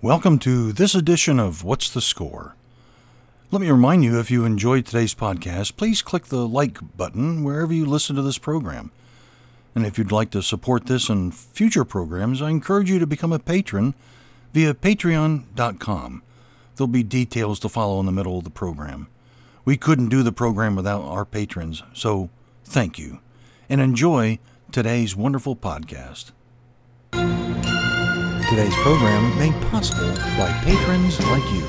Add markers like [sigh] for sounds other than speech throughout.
Welcome to this edition of What's the Score? Let me remind you if you enjoyed today's podcast, please click the like button wherever you listen to this program. And if you'd like to support this and future programs, I encourage you to become a patron via patreon.com. There'll be details to follow in the middle of the program. We couldn't do the program without our patrons, so thank you. And enjoy today's wonderful podcast. Today's program made possible by patrons like you.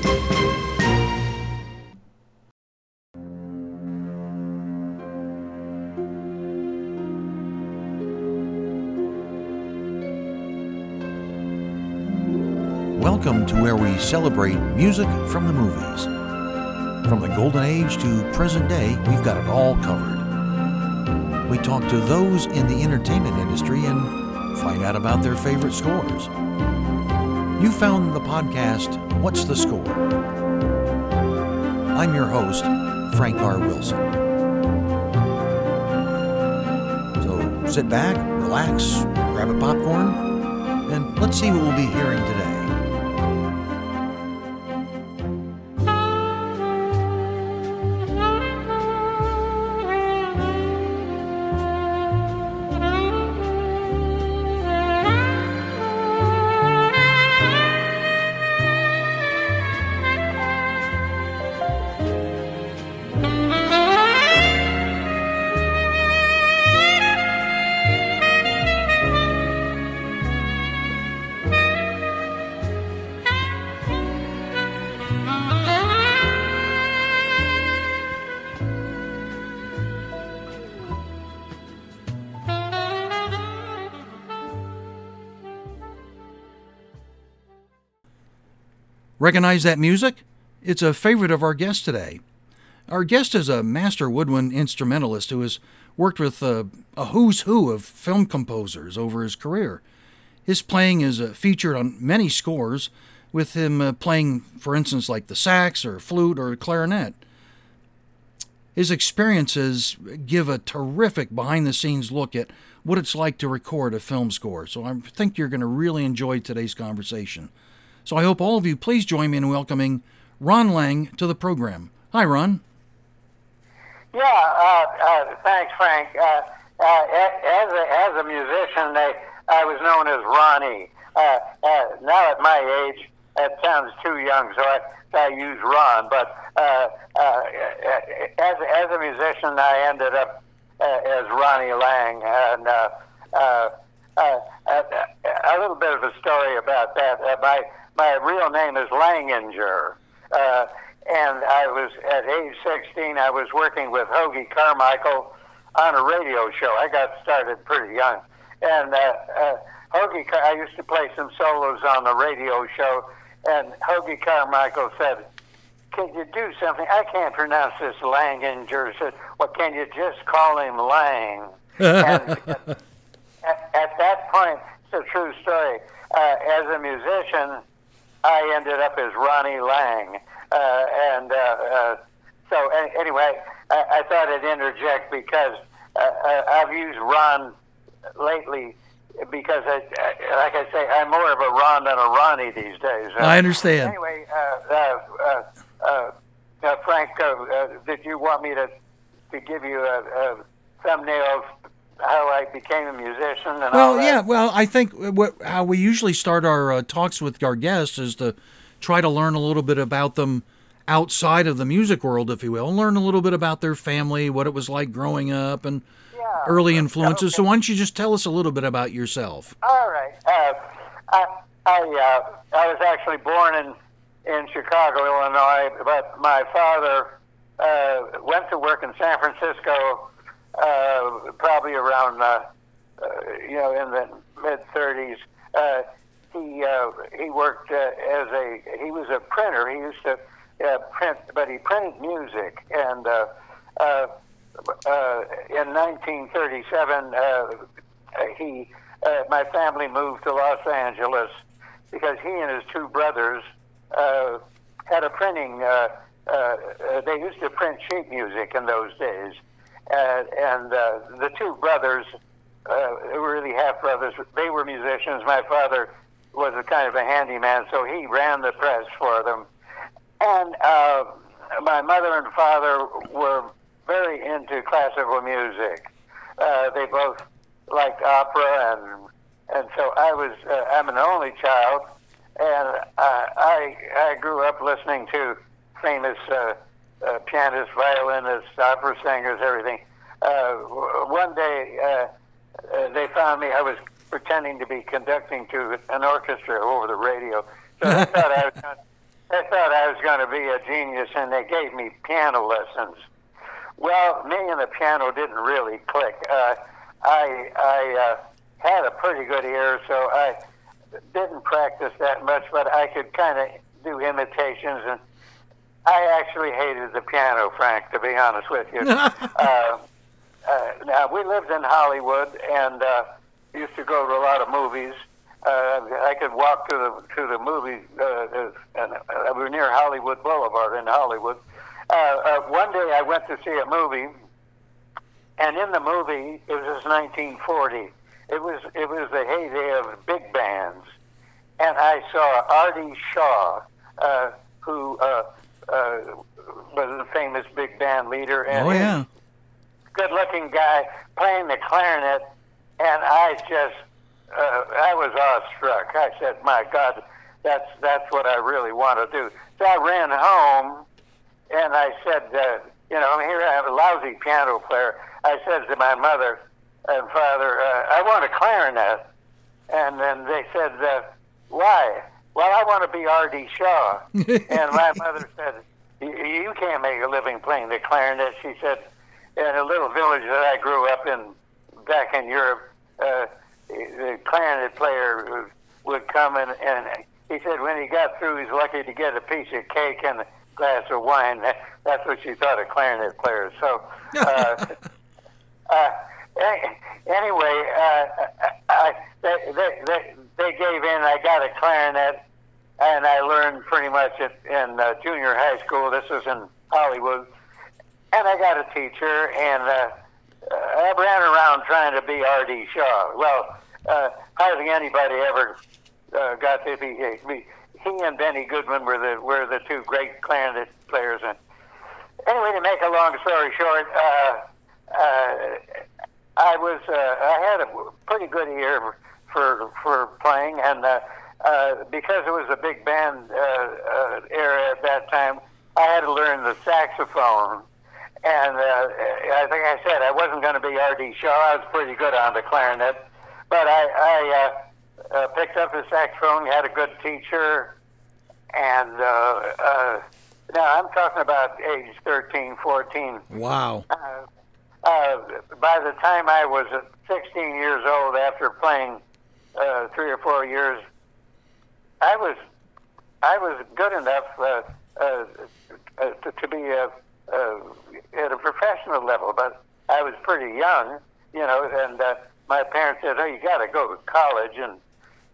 Welcome to where we celebrate music from the movies. From the golden age to present day, we've got it all covered. We talk to those in the entertainment industry and find out about their favorite scores. You found the podcast, What's the Score? I'm your host, Frank R. Wilson. So sit back, relax, grab a popcorn, and let's see what we'll be hearing today. Recognize that music? It's a favorite of our guest today. Our guest is a master woodwind instrumentalist who has worked with uh, a who's who of film composers over his career. His playing is uh, featured on many scores, with him uh, playing, for instance, like the sax or flute or clarinet. His experiences give a terrific behind the scenes look at what it's like to record a film score, so I think you're going to really enjoy today's conversation. So I hope all of you please join me in welcoming Ron Lang to the program. Hi, Ron. Yeah, uh, uh, thanks, Frank. Uh, uh as, a, as a musician, they, I was known as Ronnie. Uh, uh, now at my age, that sounds too young, so I, I use Ron. But as, as a musician, I ended up as Ronnie Lang. And a little bit of a story about that. my my real name is Langinger. Uh, and I was at age 16. I was working with Hoagy Carmichael on a radio show. I got started pretty young, and uh, uh, Hoagy, Car- I used to play some solos on the radio show, and Hoagy Carmichael said, "Can you do something? I can't pronounce this Langinger." Said, "Well, can you just call him Lang?" [laughs] and at, at that point, it's a true story. Uh, as a musician, I ended up as Ronnie Lang. Uh, and uh, uh, so, anyway, I, I thought I'd interject because uh, uh, I've used Ron lately because, I, like I say, I'm more of a Ron than a Ronnie these days. I understand. Anyway, Frank, did you want me to, to give you a, a thumbnail how I became a musician and well, yeah. Well, I think what, how we usually start our uh, talks with our guests is to try to learn a little bit about them outside of the music world, if you will, learn a little bit about their family, what it was like growing up, and yeah. early influences. Okay. So why don't you just tell us a little bit about yourself? All right. Uh, I I, uh, I was actually born in in Chicago, Illinois, but my father uh, went to work in San Francisco uh, probably around, uh, uh, you know, in the mid 30s. Uh, he uh, he worked uh, as a he was a printer. He used to uh, print, but he printed music. And uh, uh, uh, in 1937, uh, he uh, my family moved to Los Angeles because he and his two brothers uh, had a printing. Uh, uh, they used to print sheet music in those days and, and uh, the two brothers, uh, really half brothers, they were musicians. My father was a kind of a handyman, so he ran the press for them. And uh, my mother and father were very into classical music. Uh, they both liked opera, and and so I was. Uh, I'm an only child, and uh, I I grew up listening to famous uh, uh, pianists, violinists, opera singers, everything. Uh, one day uh, uh, they found me. I was pretending to be conducting to an orchestra over the radio. So I [laughs] thought I was. Gonna, thought I was going to be a genius, and they gave me piano lessons. Well, me and the piano didn't really click. Uh, I I uh, had a pretty good ear, so I didn't practice that much, but I could kind of do imitations, and I actually hated the piano, Frank, to be honest with you. [laughs] uh, uh, now we lived in Hollywood and uh, used to go to a lot of movies. Uh, I could walk to the to the movie, uh, uh, and uh, we were near Hollywood Boulevard in Hollywood. Uh, uh, one day I went to see a movie, and in the movie it was 1940. It was it was the heyday of big bands, and I saw Artie Shaw, uh, who uh, uh, was a famous big band leader, and Oh yeah. good-looking guy playing the clarinet, and I just uh, I was awestruck. I said, "My God, that's that's what I really want to do." So I ran home, and I said, uh, "You know, here I have a lousy piano player." I said to my mother and father, uh, "I want a clarinet," and then they said, uh, "Why?" Well, I want to be Artie Shaw. [laughs] and my mother said, "You you can't make a living playing the clarinet." She said, "In a little village that I grew up in back in Europe." Uh, the clarinet player would come and, and he said when he got through, he's lucky to get a piece of cake and a glass of wine. That's what she thought of clarinet players. So, uh, [laughs] a- anyway, uh, I, they, they, they, they gave in. I got a clarinet, and I learned pretty much at, in uh, junior was in Hollywood, and I got a teacher, and uh, I ran around trying to be Artie Shaw. Well, uh, hardly anybody ever uh, got to be, be. He and Benny Goodman were the were the two great clarinet players. And anyway, to make a long story short, uh, uh, I was uh, I had a pretty good ear for for playing, and uh, uh, because it was a big band uh, uh, era at that time, I had to learn the saxophone. And uh, I think I said I wasn't going to be Artie Shaw. I was pretty good on the clarinet, but I, I uh, uh, picked up the saxophone, had a good teacher, and uh, uh, now I'm talking about age 13, 14. Wow. Uh, uh, by the time I was uh, 16 years old, after playing uh, three or four years, I was I was good enough uh, to, to be uh, at a professional level, but I was pretty young, you know, and uh, my parents said, "Oh, you got to go to college," and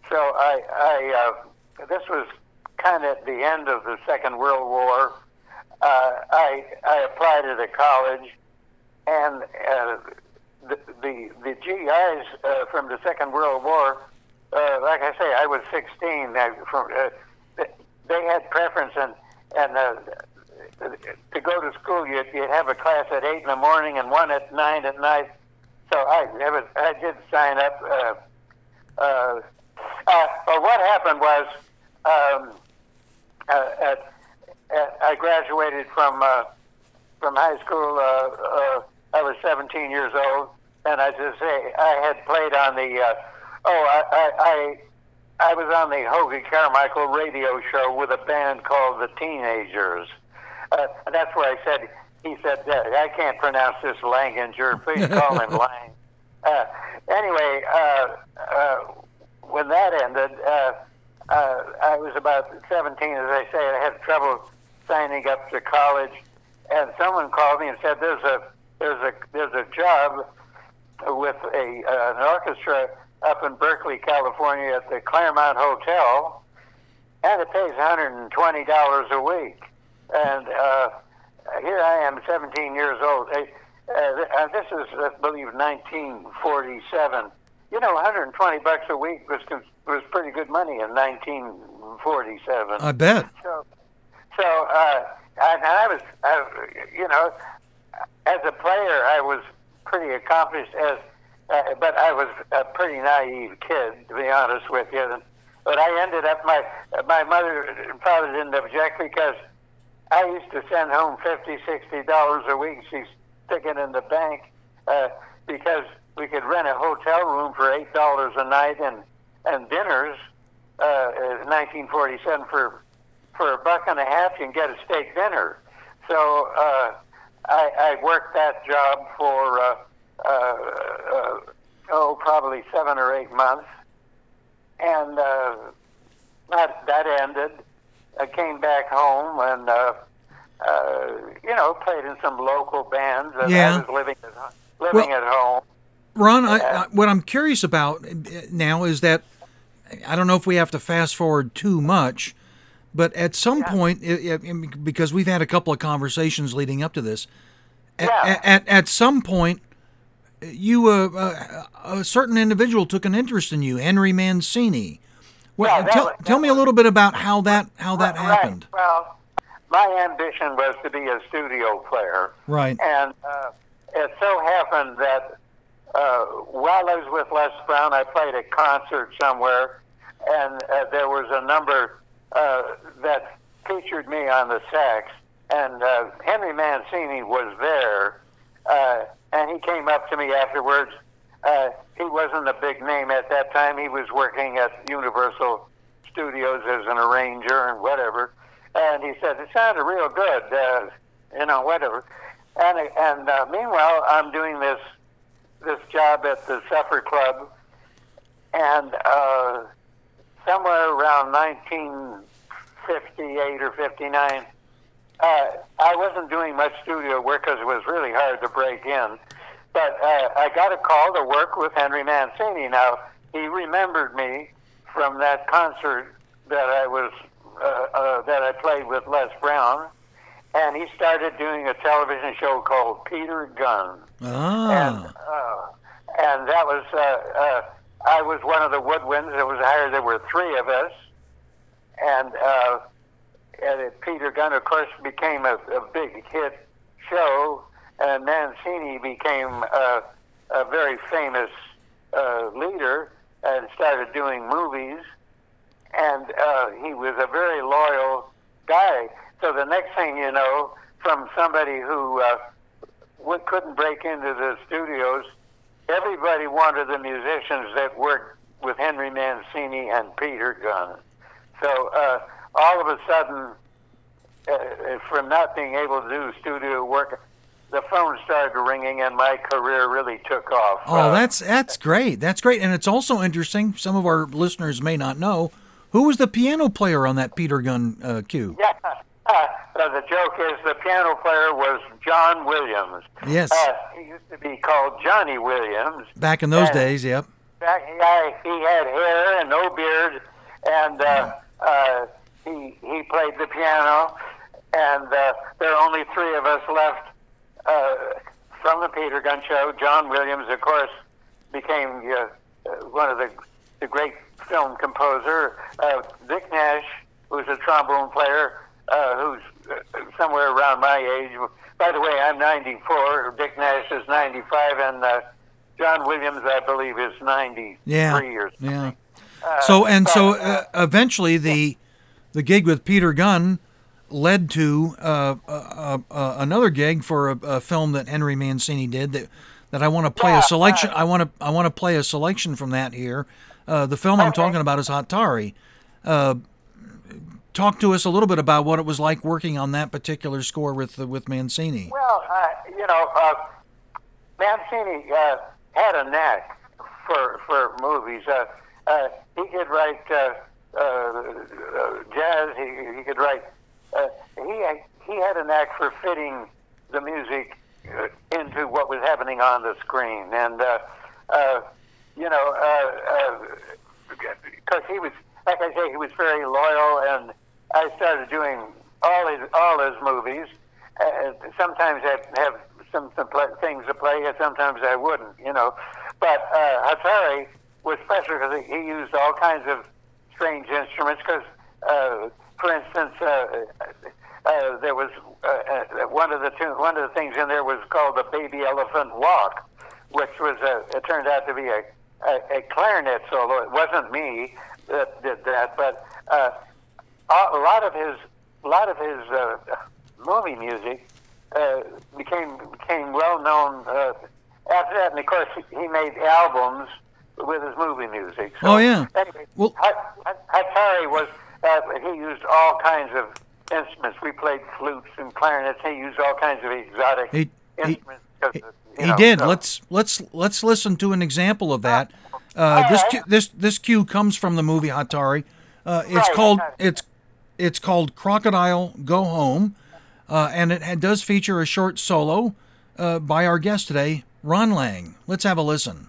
so I, I uh, this was kind of at the end of the Second World War. Uh, I I applied at a college, and uh, the, the the GIs uh, from the Second World War, uh, like I say, I was 16. I, from, uh, they had preference, and and uh, to go to school, you'd, you'd have a class at eight in the morning and one at nine at night. So I I, was, I did sign up. Uh, uh, uh, but what happened was, um, uh, at, at, I graduated from uh, from high school. Uh, uh, I was 17 years old, and I just say I had played on the. Uh, oh, I, I I was on the Hoagy Carmichael radio show with a band called the Teenagers. Uh, and that's where I said. He said, uh, "I can't pronounce this Langinger. Please call him [laughs] Lang." Uh, anyway, uh, uh, when that ended, uh, uh, I was about 17. As I say, I had trouble signing up to college, and someone called me and said, "There's a there's a there's a job with a uh, an orchestra up in Berkeley, California, at the Claremont Hotel, and it pays 120 dollars a week." And uh, here I am, 17 years old. Uh, uh, this is, I believe, 1947. You know, 120 bucks a week was was pretty good money in 1947. I bet. So, so uh, and I was, I, you know, as a player, I was pretty accomplished as, uh, but I was a pretty naive kid, to be honest with you. But I ended up my my mother and father didn't object because I used to send home fifty, sixty dollars a week. She's sticking in the bank uh, because we could rent a hotel room for eight dollars a night and and dinners. Uh, in 1947 for for a buck and a half you can get a steak dinner. So uh, I, I worked that job for uh, oh probably seven or eight months, and uh, that that ended. I came back home and uh, uh, you know played in some local bands. And Yeah. I was living at, living Well- at home. Ron, I, I, what I'm curious about uh, now is that I don't know if we have to fast forward too much, but at some point, i i because we've had a couple of conversations leading up to this, at, Yeah. at, at some point, you uh, uh, a certain individual took an interest in you, Henry Mancini. Well, Yeah, tell, was- tell me a little bit about how that how that Right. happened. Well, my ambition was to be a studio player. Right. And uh, it so happened that uh, while I was with Les Brown, I played a concert somewhere, and uh, there was a number uh, that featured me on the sax, and uh, Henry Mancini was there, uh, and he came up to me afterwards. Uh, he wasn't a big name at that time. He was working at Universal Studios as an arranger and whatever. And he said, it sounded real good, uh, you know, whatever. And, and uh, meanwhile, I'm doing this this job at the Supper Club, and uh, somewhere around 1958 or 59, uh, I wasn't doing much studio work because it was really hard to break in. But uh, I got a call to work with Henry Mancini. Now, he remembered me from that concert that I was uh, uh, that I played with Les Brown, and he started doing a television show called Peter Gunn and Ah, uh, and that was uh, uh, I was one of the woodwinds that was hired. There were three of us, and uh, and Peter Gunn, of course, became a, a big hit show, and Mancini became a, a very famous uh, leader and started doing movies, and uh, he was a very loyal guy. So the next thing you know, from somebody who uh, we couldn't break into the studios. Everybody wanted the musicians that worked with Henry Mancini and Peter Gunn. So uh, all of a sudden, uh, from not being able to do studio work, the phone started ringing, and my career really took off. oh, Uh, that's that's great. That's great, and it's also interesting. Some of our listeners may not know who was the piano player on that Peter Gunn uh, cue. yeah. [laughs] Uh, the joke is the piano player was John Williams. Yes. Uh, he used to be called Johnny Williams. Back in those Uh, days, yep. Back, he, he had hair and no beard, and uh, uh, he he played the piano. And uh, there are only three of us left uh, from the Peter Gunn Show. John Williams, of course, became uh, uh, one of the the great film composer. Uh, Dick Nash, who's a trombone player, uh, who's uh, somewhere around my age. By the way, I'm 94. Dick Nash is 95, and uh, John Williams, I believe, is 93 Yeah. or something. Yeah. Uh, So and so but, uh, eventually the the gig with Peter Gunn led to uh, uh, uh, another gig for a, a film that Henry Mancini did that that I want to play Yeah, a selection. right. I want to I want to play a selection from that here. Uh, the film I'm talking about is Hatari. Uh, talk to us a little bit about what it was like working on that particular score with uh, with Mancini. Well, uh, you know, uh, Mancini uh, had a knack for for movies. Uh, uh, he could write uh, uh, uh, jazz. He, he could write. Uh, he he had a knack for fitting the music uh, into what was happening on the screen, and uh, uh, you know, because he was, like I say, he was very loyal, and I started doing all his all his movies. Uh, sometimes I'd have some, some pl- things to play, and sometimes I wouldn't, you know. But uh, Hatari was special because he used all kinds of strange instruments. Because, uh, for instance, uh, uh, there was uh, uh, one of the two, one of the things in there was called the baby elephant walk, which was a, it turned out to be a, a, a clarinet solo. It wasn't me that did that, but uh, a lot of his a lot of his uh, movie music uh, became became well known uh, after that, and of course he made albums with his movie music. So, Oh, yeah. Anyway, Well- Ha- Ha- Hatari was uh, he used all kinds of instruments. We played flutes and clarinets. He used all kinds of exotic He- instruments. He, of, he know, did. so- Let's let's let's listen to an example of that. Uh, this cue, this this cue comes from the movie Hatari. Uh, it's Right, called it's it's called Crocodile Go Home, uh, and it ha- does feature a short solo uh, by our guest today, Ron Lang. Let's have a listen.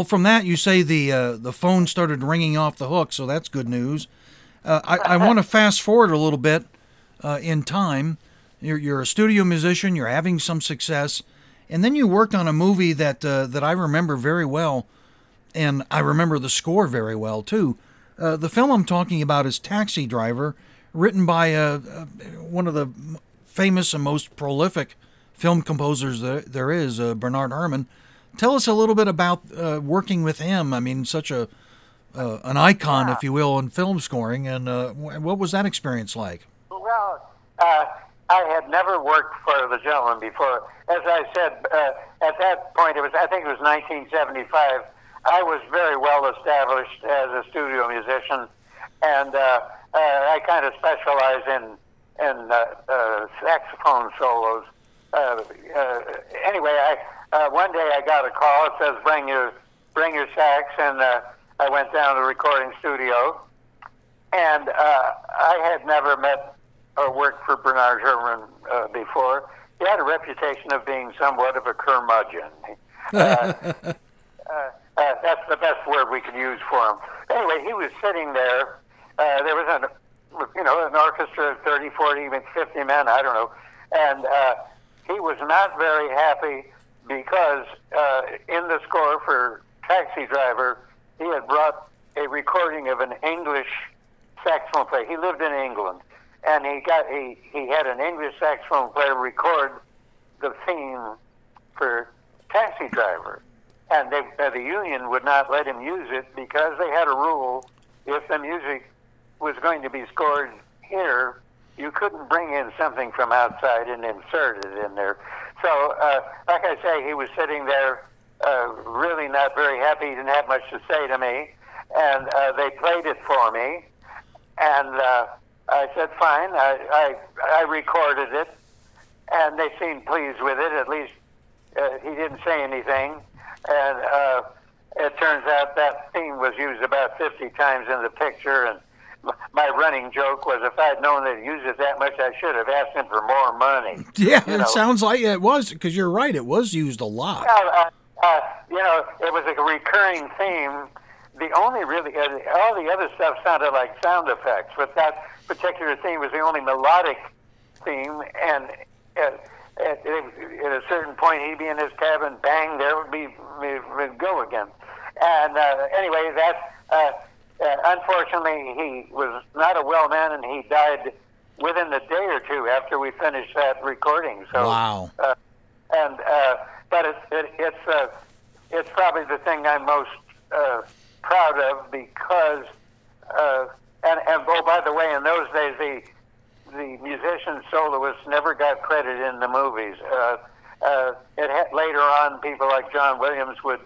Well, from that you say the uh, the phone started ringing off the hook, so that's good news. Uh, I, I [laughs] want to fast forward a little bit uh, in time. You're, you're a studio musician. You're having some success, and then you worked on a movie that uh, that I remember very well, and I remember the score very well too. Uh, the film I'm talking about is Taxi Driver, written by uh, uh, one of the famous and most prolific film composers that there is, uh, Bernard Herrmann. Tell us a little bit about uh, working with him. I mean, such a uh, an icon, if you will, in film scoring. And uh, what was that experience like? Well, uh, I had never worked for the gentleman before. As I said, uh, at that point, it was I think it was 1975. I was very well established as a studio musician, and uh, uh, I kind of specialize in in uh, uh, saxophone solos. Uh, uh, anyway, I uh, one day I got a call. It says bring your bring your sax, and uh, I went down to the recording studio, and uh, I had never met or worked for Bernard Herrmann uh, before. He had a reputation of being somewhat of a curmudgeon. Uh, [laughs] uh, uh, that's the best word we could use for him. Anyway, he was sitting there. Uh, there was an, you know, an orchestra of 30, 40, even 50 men, I don't know. And uh, he was not very happy because uh, in the score for Taxi Driver, he had brought a recording of an English saxophone player. He lived in England, and he got he he had an English saxophone player record the theme for Taxi Driver, and they, uh, the union would not let him use it because they had a rule: if the music was going to be scored here, you couldn't bring in something from outside and insert it in there. So, uh, like I say, he was sitting there, uh, really not very happy. He didn't have much to say to me, and uh, they played it for me, and uh, I said, "Fine." I, I I recorded it, and they seemed pleased with it. At least uh, he didn't say anything, and uh, it turns out that theme was used about 50 times in the picture, and my running joke was if I'd known they'd use it that much, I should have asked him for more money. [laughs] Yeah, you it know? sounds like it was because you're right. It was used a lot. Uh, uh, you know, it was a recurring theme. The only really, uh, all the other stuff sounded like sound effects, but that particular theme was the only melodic theme. And at, at, at a certain point, he'd be in his cabin, bang, there would be we'd go again. And uh, anyway, that. Uh, uh, unfortunately, he was not a well man, and he died within a day or two after we finished that recording. So, wow. Uh, and uh, but it's it, it's uh, it's probably the thing I'm most uh, proud of because uh, and and oh by the way, in those days the the musician soloists never got credit in the movies. Uh, uh, it had, later on, people like John Williams would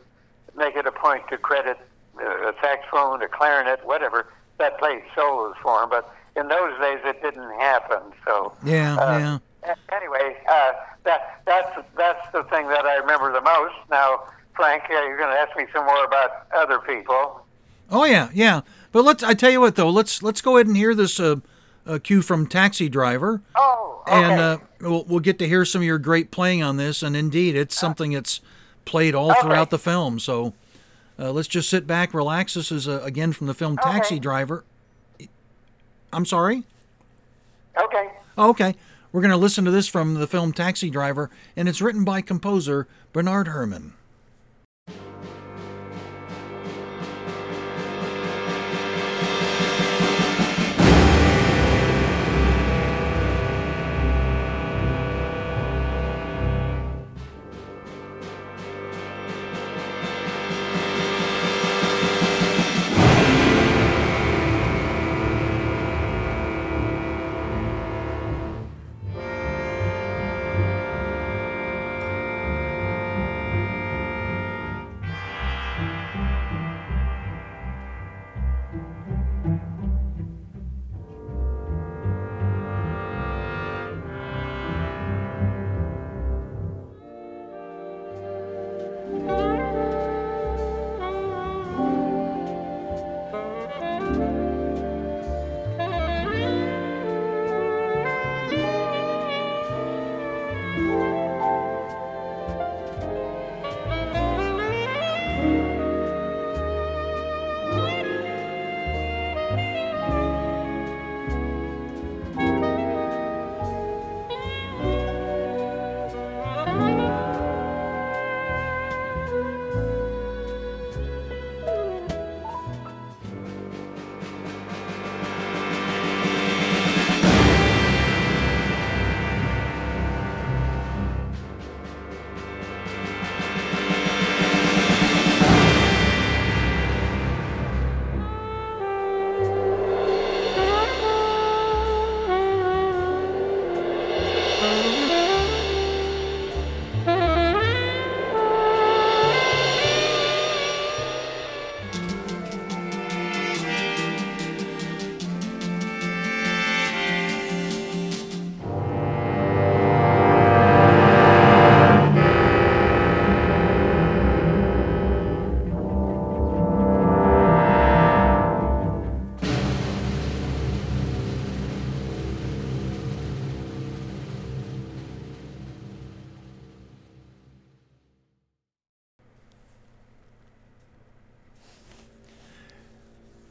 make it a point to credit a saxophone, a clarinet, whatever, that played solos for him. But in those days, it didn't happen. So yeah, uh, yeah. Anyway, uh, that that's that's the thing that I remember the most. Now, Frank, uh, you're going to ask me some more about other people. Oh yeah, yeah. But let's. I tell you what, though. Let's let's go ahead and hear this uh, uh, cue from Taxi Driver. Oh, okay. And uh, we'll we'll get to hear some of your great playing on this. And indeed, it's something that's played all okay. throughout the film. So uh, let's just sit back, relax. This is uh, again from the film Taxi okay. Driver. I'm sorry. Okay. okay. We're going to listen to this from the film Taxi Driver, and it's written by composer Bernard Herrmann.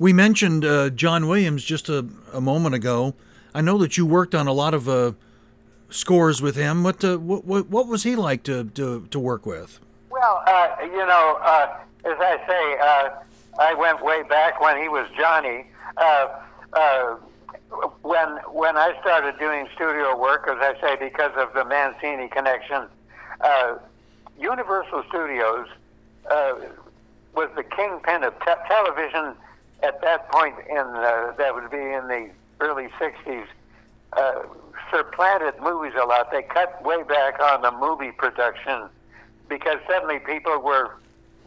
We mentioned uh, John Williams just a, a moment ago. I know that you worked on a lot of uh, scores with him. What, uh, what, what what was he like to, to, to work with? Well, uh, you know, uh, as I say, uh, I went way back when he was Johnny. When when I started doing studio work, as I say, because of the Mancini connection, Universal Studios was the kingpin of te- television at that point in uh, that would be in the early '60s. Uh, supplanted movies a lot. They cut way back on the movie production because suddenly people were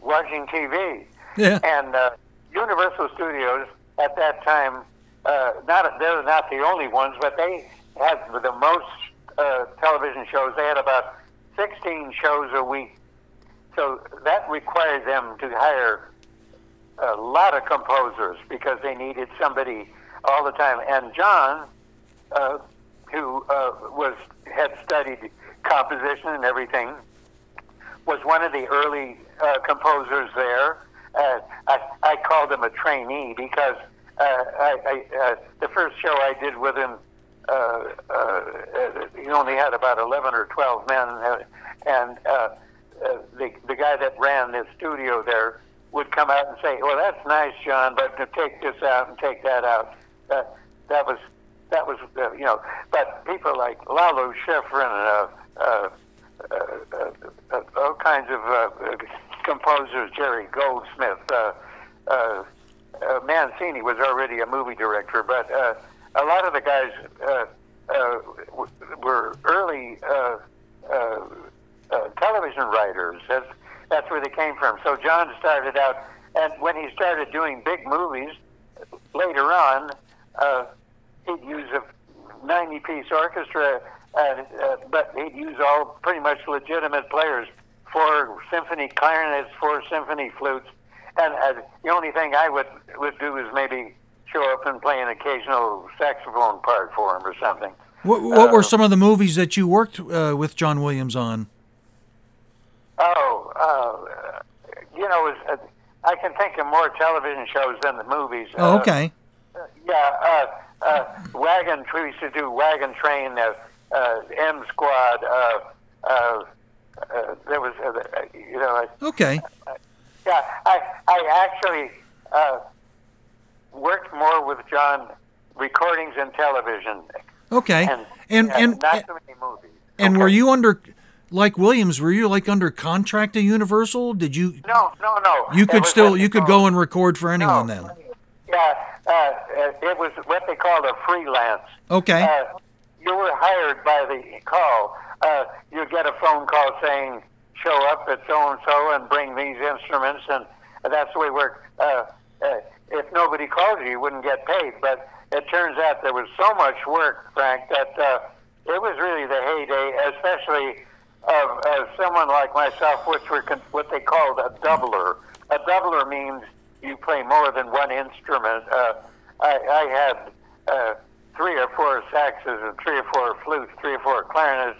watching TV. Yeah. And uh, Universal Studios at that time, uh, not they're not the only ones, but they had the most uh, television shows. They had about 16 shows a week. So that required them to hire a lot of composers because they needed somebody all the time. And John, uh, who uh, was had studied composition and everything, was one of the early uh, composers there. Uh, I, I called him a trainee because uh, I, I, uh, the first show I did with him, uh, uh, he only had about 11 or 12 men, uh, and uh, uh, the, the guy that ran the studio there would come out and say, "Well, that's nice, John, but to take this out and take that out." Uh, that was that was uh, you know. But people like Lalo Schifrin, uh, uh, uh, uh, uh, all kinds of uh, composers, Jerry Goldsmith, uh, uh, uh, Mancini was already a movie director, but uh, a lot of the guys uh, uh, were early uh, uh, uh, television writers. That's that's where they came from. So John started out, and when he started doing big movies later on, uh, he'd use a 90-piece orchestra, uh, uh, but he'd use all pretty much legitimate players, four symphony clarinets, four symphony flutes, and uh, the only thing I would would do is maybe show up and play an occasional saxophone part for him or something. What, what were Uh, some of the movies that you worked uh, with John Williams on? Oh, uh, you know, was, uh, I can think of more television shows than the movies. Oh, Uh, okay. Yeah, uh, uh, wagon. We used to do wagon train, uh, uh, M Squad. Uh, uh, uh, there was, uh, you know, I, Okay. yeah. I I actually uh, worked more with John recordings and television, Okay. and And yeah, and not so many movies. and were you under like Williams? Were you like under contract to Universal? Did you? No, no, no. You could still you could call- go and record for anyone No. then. Yeah, uh, it was what they called a freelance. Okay. Uh, you were hired by the call. Uh, you get a phone call saying, "Show up at so and so and bring these instruments," and that's the way it worked. Uh, uh, if nobody called you, you wouldn't get paid. But it turns out there was so much work, Frank, that uh, it was really the heyday, especially of, of someone like myself, which were con- what they called a doubler. A doubler means you play more than one instrument. Uh, I, I had uh, three or four saxes and three or four flutes, three or four clarinets,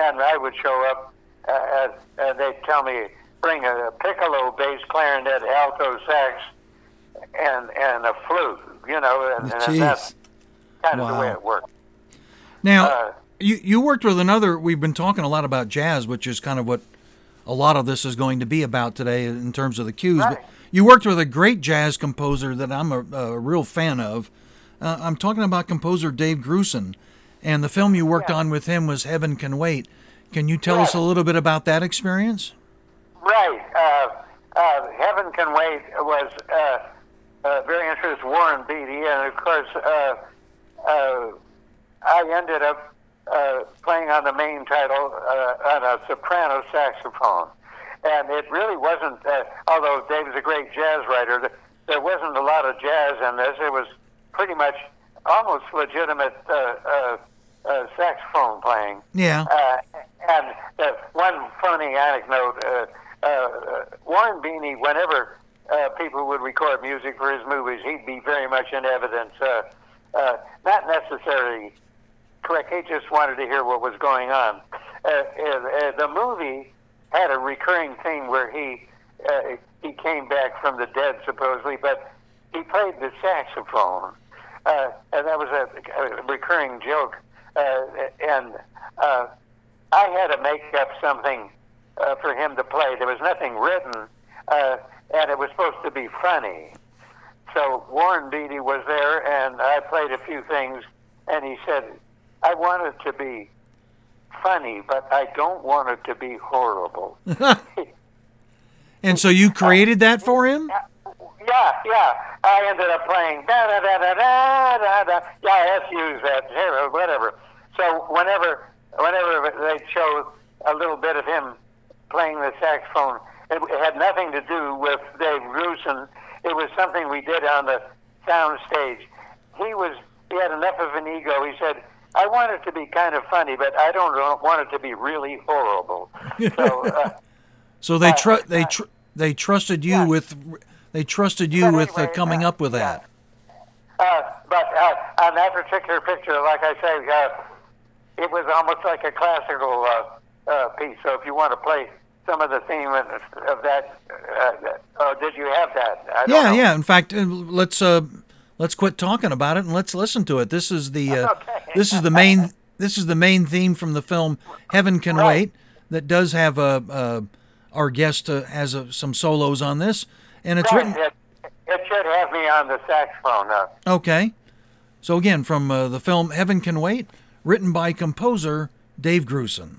and I would show up uh, at, and they'd tell me bring a piccolo bass clarinet, alto sax, and and a flute. You know, and, and that's kind of the way it worked. Now, Uh, you you worked with another. We've been talking a lot about jazz, which is kind of what a lot of this is going to be about today in terms of the cues. But you worked with a great jazz composer that I'm a, a real fan of. Uh, I'm talking about composer Dave Grusin, and the film you worked Yeah. on with him was Heaven Can Wait. Can you tell us a little bit about that experience? Right. Uh, uh, Heaven Can Wait was uh, uh, very interesting. Warren Beatty, and of course, uh, uh, I ended up uh, playing on the main title uh, on a soprano saxophone. And it really wasn't, uh, although Dave is a great jazz writer, there wasn't a lot of jazz in this. It was pretty much almost legitimate uh, uh, uh, saxophone playing. Yeah. Uh, and uh, one funny anecdote: uh, uh, uh, Warren Beatty, whenever uh, people would record music for his movies, he'd be very much in evidence. Uh, uh, not necessarily correct. He just wanted to hear what was going on. Uh, uh, the movie had a recurring theme where he uh, he came back from the dead supposedly, but he played the saxophone, uh, and that was a, a recurring joke. Uh, and uh, I had to make up something uh, for him to play. There was nothing written, uh, and it was supposed to be funny. So Warren Beatty was there, and I played a few things, and he said, "I want it to be funny, but I don't want it to be horrible." [laughs] [laughs] and so you created that for him? Yeah, yeah. I ended up playing da da da da da da da. Yeah, let's use that. Whatever. So whenever, whenever they show a little bit of him playing the saxophone, it had nothing to do with Dave Grusin. It was something we did on the sound stage. He was he had enough of an ego. He said, "I want it to be kind of funny, but I don't want it to be really horrible." So, uh, [laughs] so they tr- uh, they tr- they trusted you yeah. with they trusted you with uh, coming uh, up with that. Uh, but uh, on that particular picture, like I say, uh, it was almost like a classical uh, piece. So if you want to play some of the theme of, of that, oh, did you have that? yeah, know. yeah. In fact, let's let's quit talking about it and let's listen to it. This is the okay. [laughs] this is the main this is the main theme from the film Heaven Can right. Wait that does have a, our guest has a, some solos on this and it's right. written. It, it, should have me on the saxophone. Uh. Okay. So again, from uh, the film Heaven Can Wait, written by composer Dave Grusin.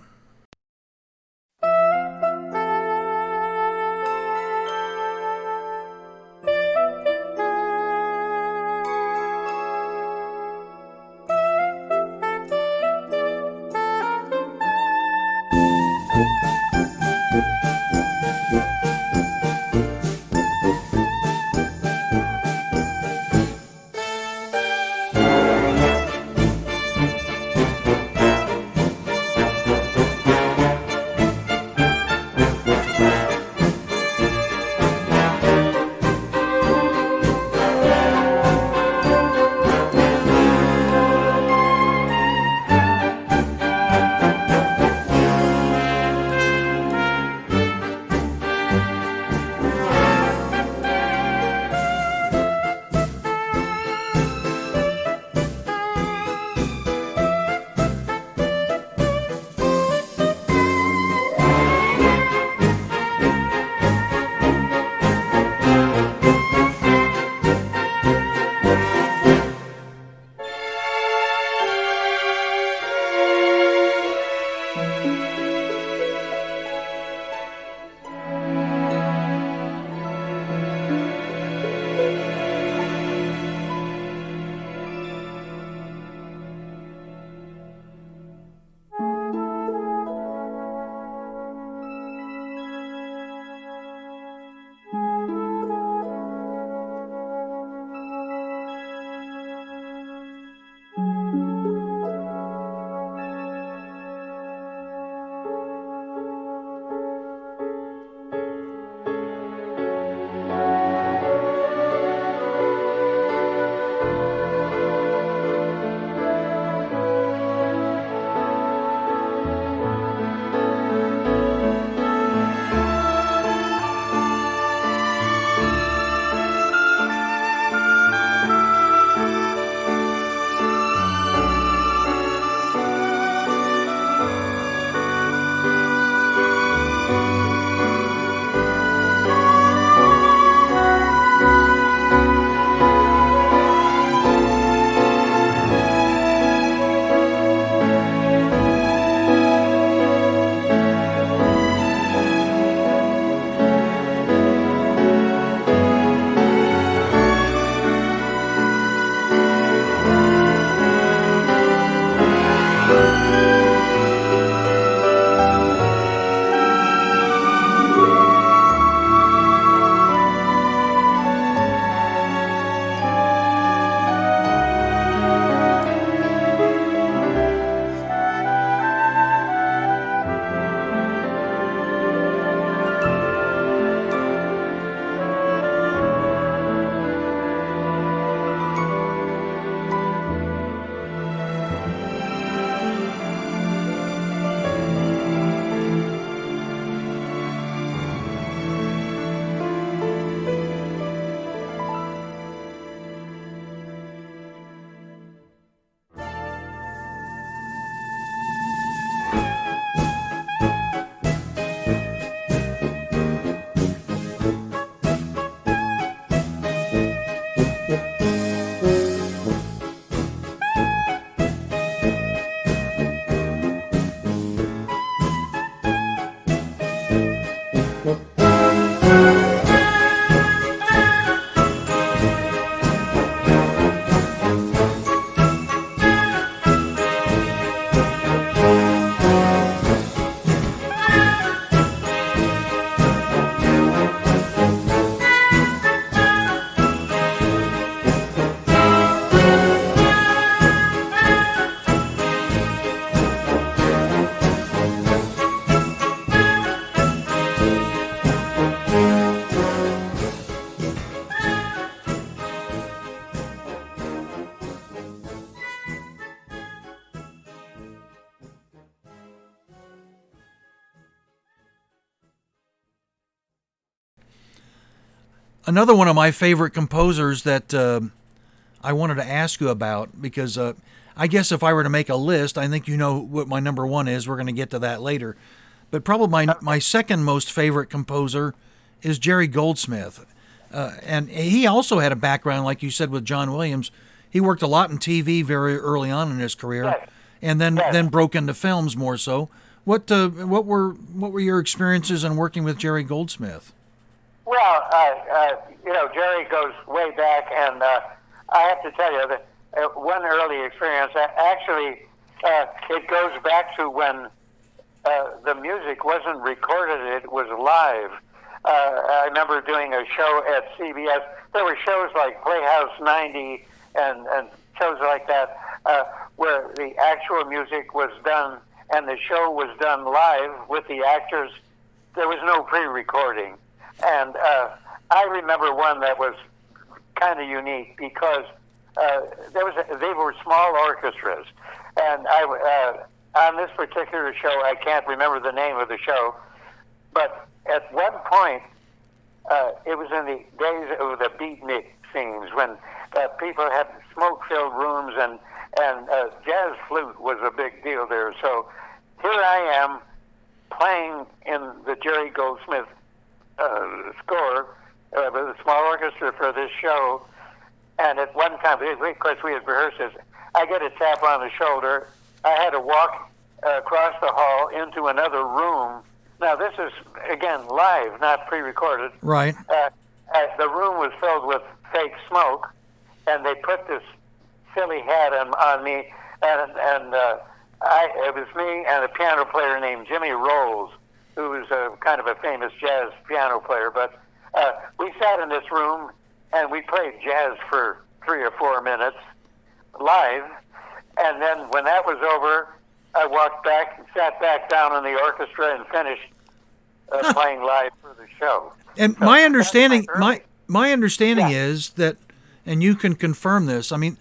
Another one of my favorite composers that uh, I wanted to ask you about because uh, I guess if I were to make a list, I think you know what my number one is. We're going to get to that later. But probably my, my second most favorite composer is Jerry Goldsmith. Uh, and he also had a background, like you said, with John Williams. He worked a lot in TV very early on in his career, Yes. and then Yes. then broke into films more so. What uh, what were what were your experiences in working with Jerry Goldsmith? Well, uh, uh, you know, Jerry goes way back, and uh, I have to tell you that uh, one early experience, uh, actually, uh, it goes back to when uh, the music wasn't recorded, it was live. Uh, I remember doing a show at CBS. There were shows like Playhouse 90 and, and shows like that uh, where the actual music was done and the show was done live with the actors. There was no pre-recording. And uh, I remember one that was kind of unique because uh, there was a, they were small orchestras, and I uh, on this particular show I can't remember the name of the show, but at one point uh, it was in the days of the beatnik scenes when uh, people had smoke-filled rooms and and uh, jazz flute was a big deal there. So here I am playing in the Jerry Goldsmith uh, score uh, with a small orchestra for this show. And at one time, of course, we had rehearsed this. I get a tap on the shoulder. I had to walk uh, across the hall into another room. Now, this is, again, live, not pre recorded. Right. Uh, uh, the room was filled with fake smoke, and they put this silly hat on, on me, and, and uh, I, it was me and a piano player named Jimmy Rowles, who was a, kind of a famous jazz piano player. But uh, we sat in this room and we played jazz for three or four minutes live, and then when that was over, I walked back, and sat back down in the orchestra, and finished uh, playing live for the show. And So my understanding, my my understanding Yeah. is that, and you can confirm this. I mean,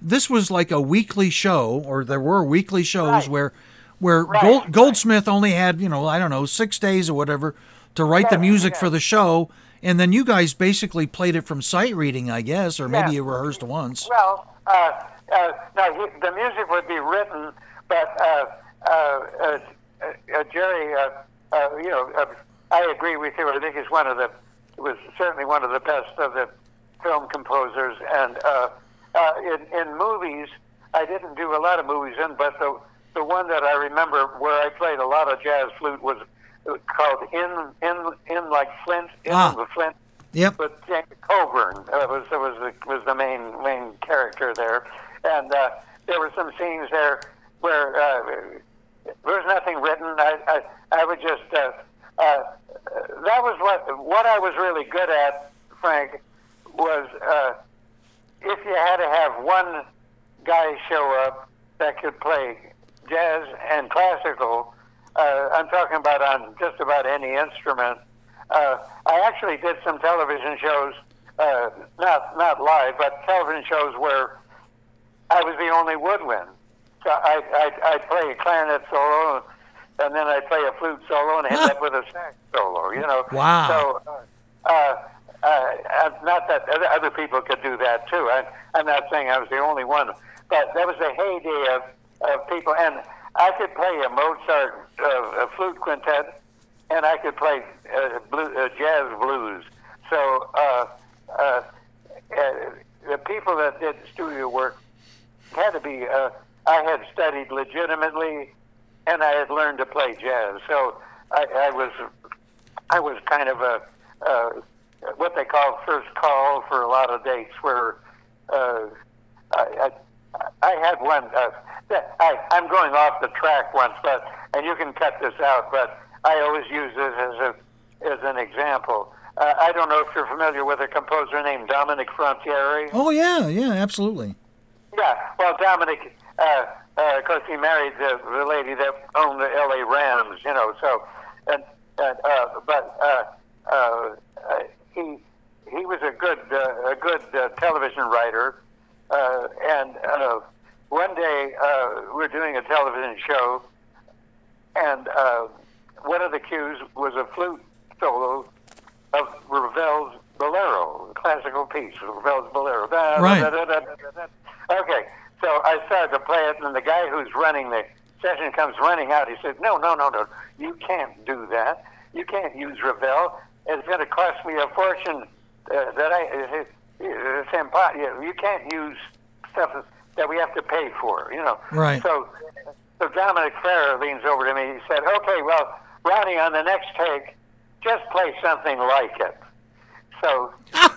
this was like a weekly show, or there were weekly shows Right. where, where Right, Gold, right. Goldsmith only had you know I don't know six days or whatever to write the music for the show, and then you guys basically played it from sight reading, I guess, or maybe you rehearsed once. Well, uh, uh, no, he, the music would be written, but uh, uh, uh, uh, Jerry, uh, uh, you know, uh, I agree with you. I think he's one of the was certainly one of the best of the film composers. And uh, uh, in in movies, I didn't do a lot of movies in, but the the one that I remember where I played a lot of jazz flute was called In In In Like Flint, In Ah. the Flint Yep. but Coburn uh, was was the, was the main main character there, and uh, there were some scenes there where uh, there was nothing written. I I, I would just uh, uh, that was what what I was really good at, Frank, was uh, if you had to have one guy show up that could play jazz and classical. Uh, I'm talking about on just about any instrument. Uh, I actually did some television shows, uh, not not live, but television shows where I was the only woodwind. So I I I'd play a clarinet solo, and then I'd play a flute solo, and end up with a sax solo. You know. Wow. So. Uh, uh, not that other, other people could do that too. I, I'm not saying I was the only one, but that was the heyday of, of people. And I could play a Mozart uh, a flute quintet, and I could play uh, blue, uh, jazz blues. So uh, uh, uh, the people that did studio work had to be. Uh, I had studied legitimately, and I had learned to play jazz. So I, I was I was kind of a uh, what they call first call for a lot of dates where uh, I, I, I had one. Uh, I, I'm going off the track once, but and you can cut this out. But I always use this as a as an example. Uh, I don't know if you're familiar with a composer named Dominic Frontiere. Oh yeah, yeah, absolutely. Yeah, well, Dominic, uh, uh, of course, he married the, the lady that owned the L.A. Rams, you know. So, and, and uh, but uh, uh, uh, he he was a good uh, a good uh, television writer, uh, and uh, one day uh, we were doing a television show, and uh, one of the cues was a flute solo of Ravel's bolero, a classical piece, Ravel's bolero. Da, Right. da, da. Okay, so I started to play it, and the guy who's running the session comes running out. He said, "No, no, no, no, you can't do that. You can't use Ravel. It's going to cost me a fortune. Uh, that I the same pot. You, know, you can't use stuff that we have to pay for, you know. Right. So, so Dominic Ferrer leans over to me. He said, "Okay, well, Ronnie, on the next take, just play something like it." So, [laughs]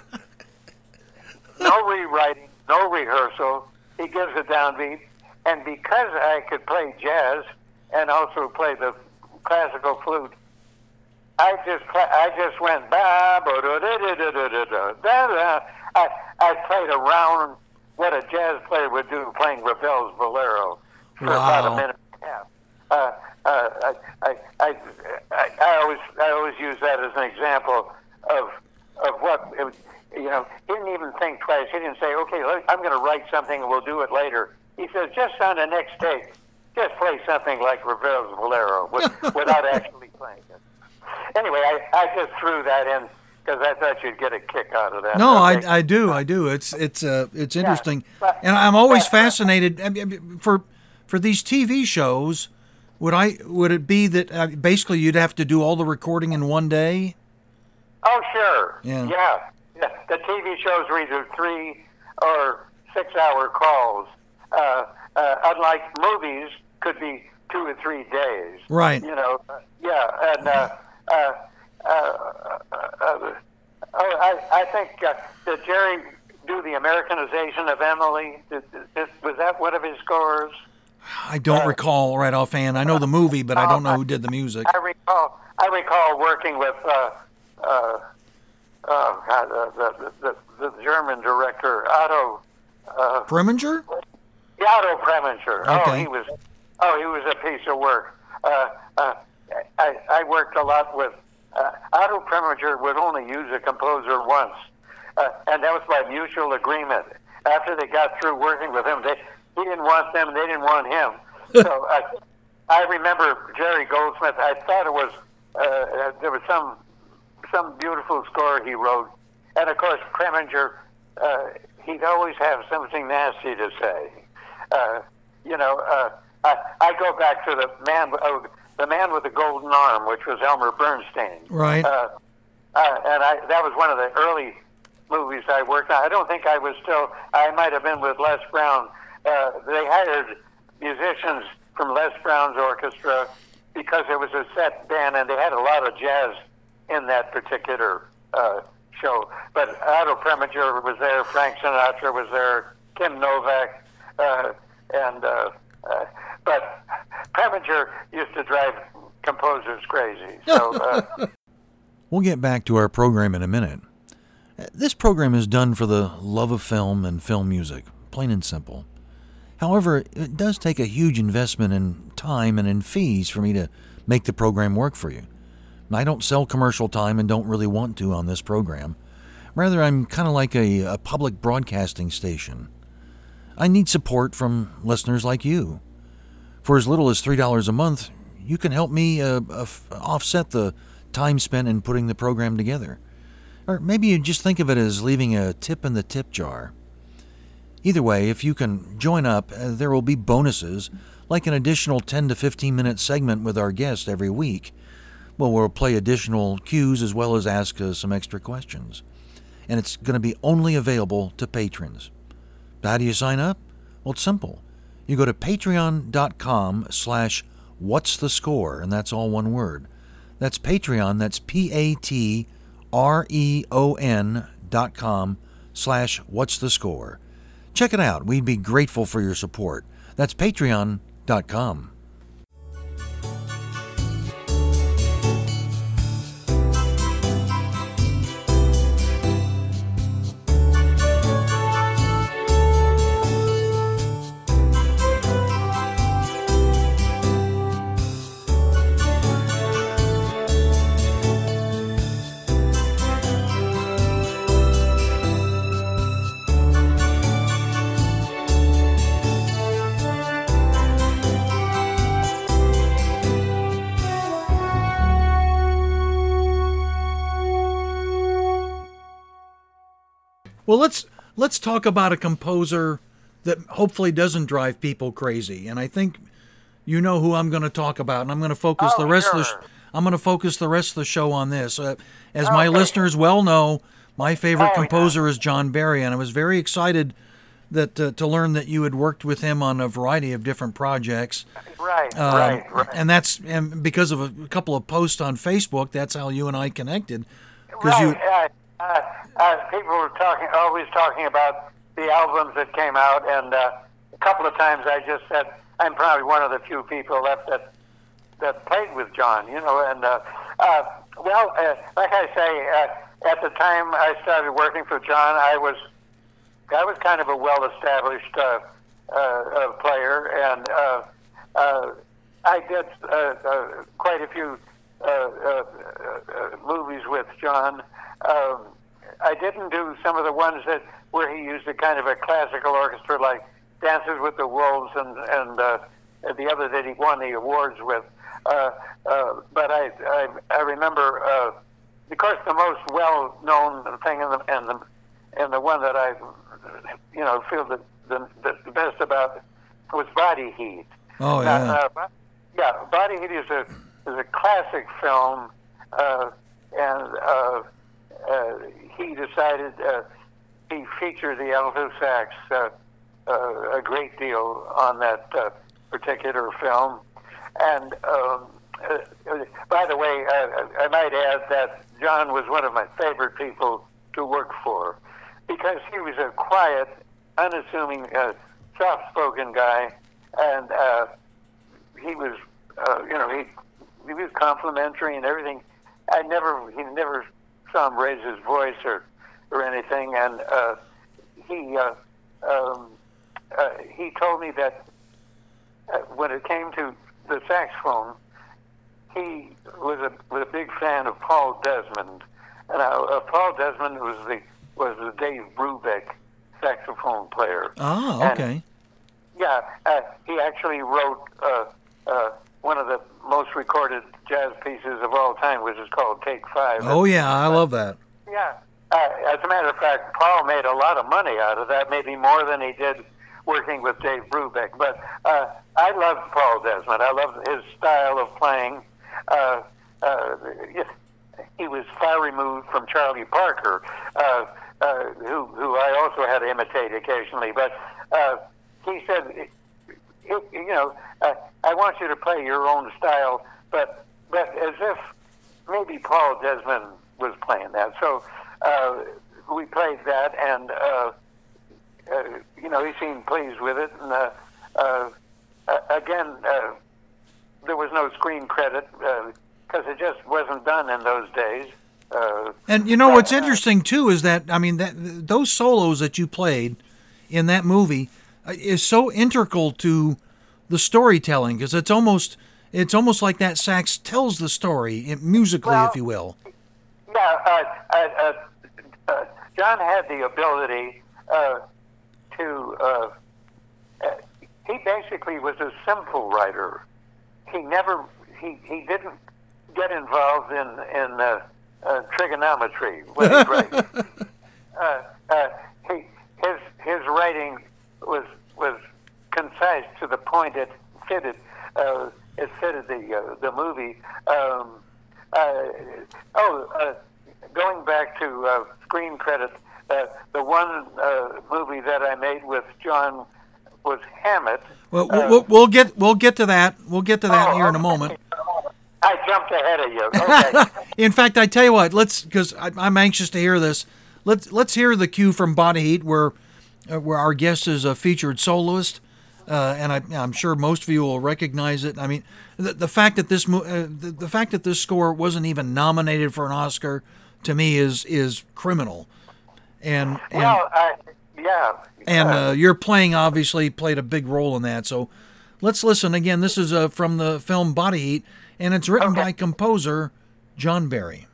no rewriting, no rehearsal. He gives a downbeat, and because I could play jazz and also play the classical flute, I just I just went ba ba da da da da da da da. I I played around what a jazz player would do playing Ravel's bolero for about a minute and a half. Uh, uh, I, I, I, I, I always I always use that as an example of of what it, you know. He didn't even think twice. He didn't say, "Okay, let, I'm going to write something and we'll do it later." He says, "Just on the next take, just play something like Ravel's bolero with, [laughs] without actually playing it." Anyway, I, I just threw that in because I thought you'd get a kick out of that. No, I, I do, I do. It's it's uh it's interesting, but- and I'm always but- fascinated I mean, for for these TV shows. Would I would it be that uh, basically you'd have to do all the recording in one day? Oh, sure. Yeah. yeah. Yeah. The TV shows were either three or six hour calls. Uh, uh, unlike movies, could be two or three days. Right. You know, uh, yeah. And, uh, uh, uh, uh, uh, oh, I, I think, uh, did Jerry do the Americanization of Emily? Did, did, was that one of his scores? I don't recall right offhand. I know the movie, but I don't know who did the music. I recall, I recall working with, uh, uh, oh God, uh, the, the, the, the German director Otto, uh, Preminger? Otto Preminger. Okay. Oh, he was, oh, he was a piece of work. Uh, uh, I, I worked a lot with uh, Otto Preminger would only use a composer once, uh, and that was by mutual agreement. After they got through working with him, they he didn't want them, they didn't want him. [laughs] so I, I remember Jerry Goldsmith. I thought it was uh, uh, there was some some beautiful score he wrote, and of course Preminger. Uh, he'd always have something nasty to say. Uh, you know, uh, I, I go back to the man, uh, the man with the golden arm, which was Elmer Bernstein. Right. Uh, uh, and I, that was one of the early movies I worked on. I don't think I was still. I might have been with Les Brown. Uh, they hired musicians from Les Brown's orchestra because it was a set band, and they had a lot of jazz in that particular uh, show. But Otto Preminger was there, Frank Sinatra was there, Kim Novak, uh, and uh, uh, but Preminger used to drive composers crazy. So. Uh, [laughs] We'll get back to our program in a minute. Uh, This program is done for the love of film and film music, plain and simple. However, it does take a huge investment in time and in fees for me to make the program work for you. I don't sell commercial time and don't really want to on this program. Rather, I'm kind of like a, a public broadcasting station. I need support from listeners like you. For as little as $3 a month, you can help me uh, uh, offset the time spent in putting the program together. Or maybe you just think of it as leaving a tip in the tip jar. Either way, if you can join up, uh, there will be bonuses, like an additional 10 to 15 minute segment with our guest every week. Well, we'll play additional cues as well as ask uh, some extra questions. And it's going to be only available to patrons. How do you sign up? Well, it's simple. You go to patreon.com slash what's the score, and that's all one word. That's Patreon, that's P-A-T-R-E-O-N dot com slash what's the score. Check it out. We'd be grateful for your support. That's patreon.com. Well, let's let's talk about a composer that hopefully doesn't drive people crazy. And I think you know who I'm going to talk about, and I'm going to focus Oh, the rest of the. Sh- I'm going to focus the rest of the show on this. Uh, as my listeners well know, my favorite Oh, yeah. composer is John Barry, and I was very excited that uh, to learn that you had worked with him on a variety of different projects. Right, Um, right, right. And that's and because of a couple of posts on Facebook, that's how you and I connected. Right. you, uh, uh, uh, people were talking, always talking about the albums that came out, and uh, a couple of times I just said, I'm probably one of the few people left that that played with John, you know. And uh, uh, well, uh, like I say, uh, at the time I started working for John, I was I was kind of a well-established uh, uh, uh, player, and uh, uh, I did uh, uh, quite a few uh, uh, uh, movies with John. Um, I didn't do some of the ones that where he used a kind of a classical orchestra, like Dances with the Wolves, and and uh, the other that he won the awards with. Uh, uh, but I I, I remember, uh, of course, the most well-known thing and the and the and the one that I, you know, feel the the, the best about was Body Heat. oh yeah, uh, yeah, Body Heat is a is a classic film, uh, and uh, uh, he decided uh, he featured the alto sax uh, uh, a great deal on that uh, particular film. And um, uh, uh, by the way, uh, I might add that John was one of my favorite people to work for because he was a quiet, unassuming, uh, soft-spoken guy, and uh, he was, uh, you know, he he was complimentary and everything. I never, he never saw raise his voice or or anything, and uh, he uh, um, uh, he told me that uh, when it came to the saxophone, he was a was a big fan of Paul Desmond, and uh, uh, Paul Desmond was the was the Dave Brubeck saxophone player. oh and- okay, Yeah, uh, he actually wrote uh, uh, one of the most recorded jazz pieces of all time, which is called Take Five. oh yeah, I love that. Yeah. Uh, as a matter of fact, Paul made a lot of money out of that, maybe more than he did working with Dave Brubeck. But uh, I loved Paul Desmond. I loved his style of playing. Uh, uh, he was far removed from Charlie Parker, uh, uh, who, who I also had to imitate occasionally. But uh, he said, you, you know, uh, I want you to play your own style, but but as if maybe Paul Desmond was playing that. So uh, we played that, and uh, uh, you know he seemed pleased with it. And uh, uh, uh, again, uh, there was no screen credit because it just wasn't done in those days. Uh, And you know what's uh, interesting too is that I mean that those solos that you played in that movie uh, is so integral to the storytelling because it's almost it's almost like that sax tells the story it- musically, Well, if you will. Yeah, uh, uh, uh, uh, John had the ability uh, to. Uh, uh, he basically was a simple writer. He never. He, he didn't get involved in in uh, uh, trigonometry when he wrote. [laughs] uh, uh, he, his his writing was was concise to the point it fitted uh, it fitted the uh, the movie. Um, uh, oh, uh, going back to uh, screen credits, uh, the one uh, movie that I made with John was Hammett. Well, Uh, we'll, we'll get we'll get to that. We'll get to that oh, here in a moment. I jumped ahead of you. Okay. [laughs] In fact, I tell you what, let's because I'm anxious to hear this. Let's let's hear the cue from Body Heat where uh, where our guest is a featured soloist, uh, and I, I'm sure most of you will recognize it. I mean, the, the fact that this mo- uh, the, the fact that this score wasn't even nominated for an Oscar to me is is criminal. And and well, I, yeah. and uh, uh, your playing obviously played a big role in that. So let's listen again. This is uh, from the film Body Heat, and it's written Okay. by composer John Barry.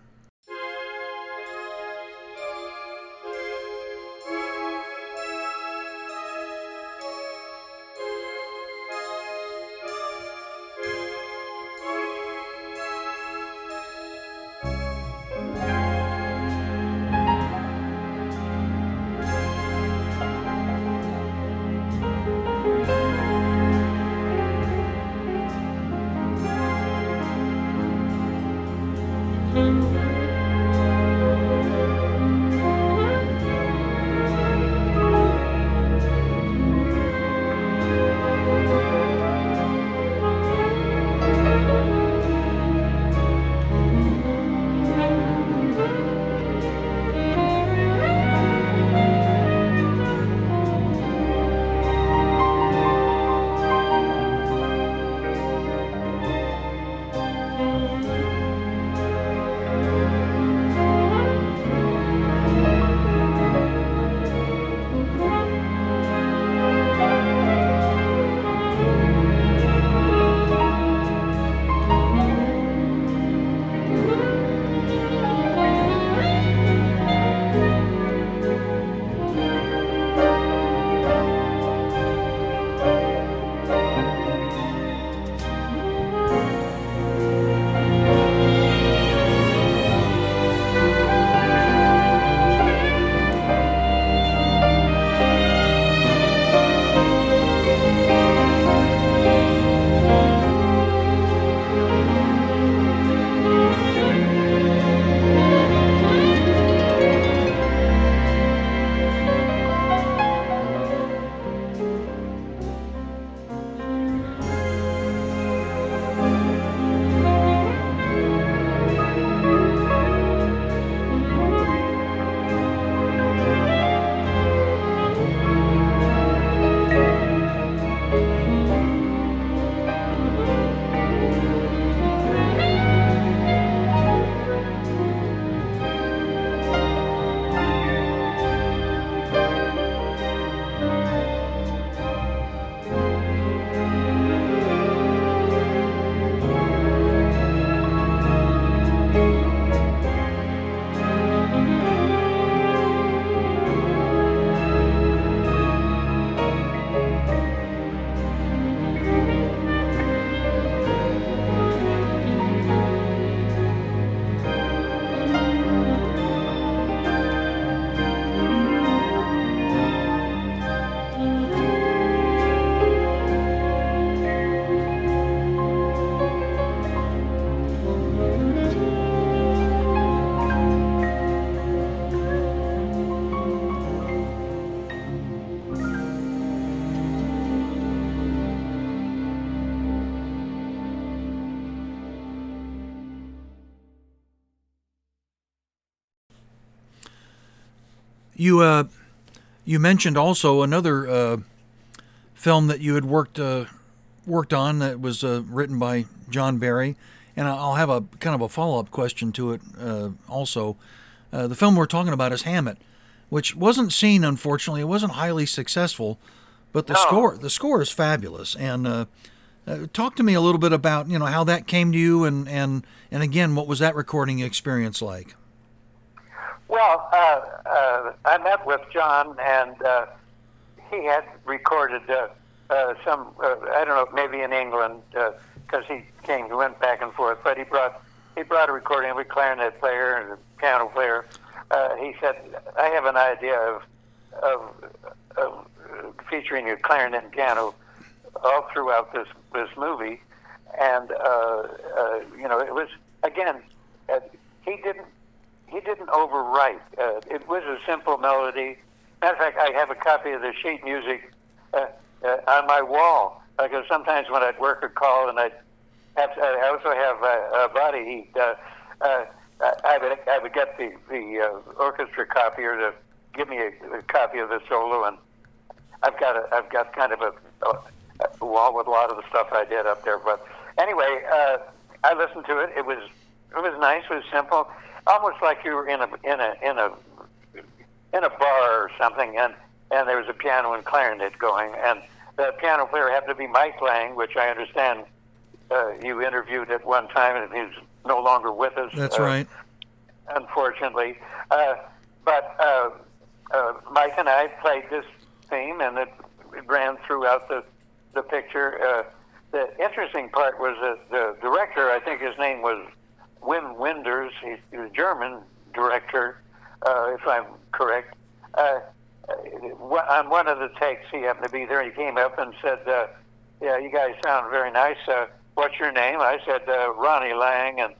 You uh, you mentioned also another uh, film that you had worked uh, worked on that was uh, written by John Barry, and I'll have a kind of a follow up question to it uh, also. Uh, the film we're talking about is Hammett, which wasn't seen unfortunately. It wasn't highly successful, but the No. score the score is fabulous. And uh, uh, talk to me a little bit about you know how that came to you, and and and again, what was that recording experience like? Well, uh, uh, I met with John, and uh, he had recorded uh, uh, some, uh, I don't know, maybe in England, because he came, he went back and forth, but he brought he brought a recording of a clarinet player and a piano player. Uh, he said, I have an idea of, of, of featuring a clarinet and piano all throughout this, this movie. And, uh, uh, you know, it was, again, uh, he didn't he didn't overwrite. Uh, it was a simple melody. Matter of fact, I have a copy of the sheet music uh, uh, on my wall because sometimes when I'd work a call and I'd have, I also have uh, a body heat. Uh, uh, I would I would get the the uh, orchestra copier to give me a, a copy of the solo, and I've got a I've got kind of a, a wall with a lot of the stuff I did up there. But anyway, uh, I listened to it. It was it was nice. It was simple, almost like you were in a in a in a in a bar or something, and and there was a piano and clarinet going, and the piano player happened to be Mike Lang, which I understand uh, you interviewed at one time, and he's no longer with us. That's uh, right. unfortunately. Uh, but uh, uh, Mike and I played this theme, and it, it ran throughout the the picture. Uh, the interesting part was that the director, I think his name was Wim Wenders, he's, he's a German director, uh, if I'm correct. Uh, uh, on one of the takes, he happened to be there. He came up and said, uh, "Yeah, you guys sound very nice. Uh, what's your name?" I said, uh, "Ronnie Lang," and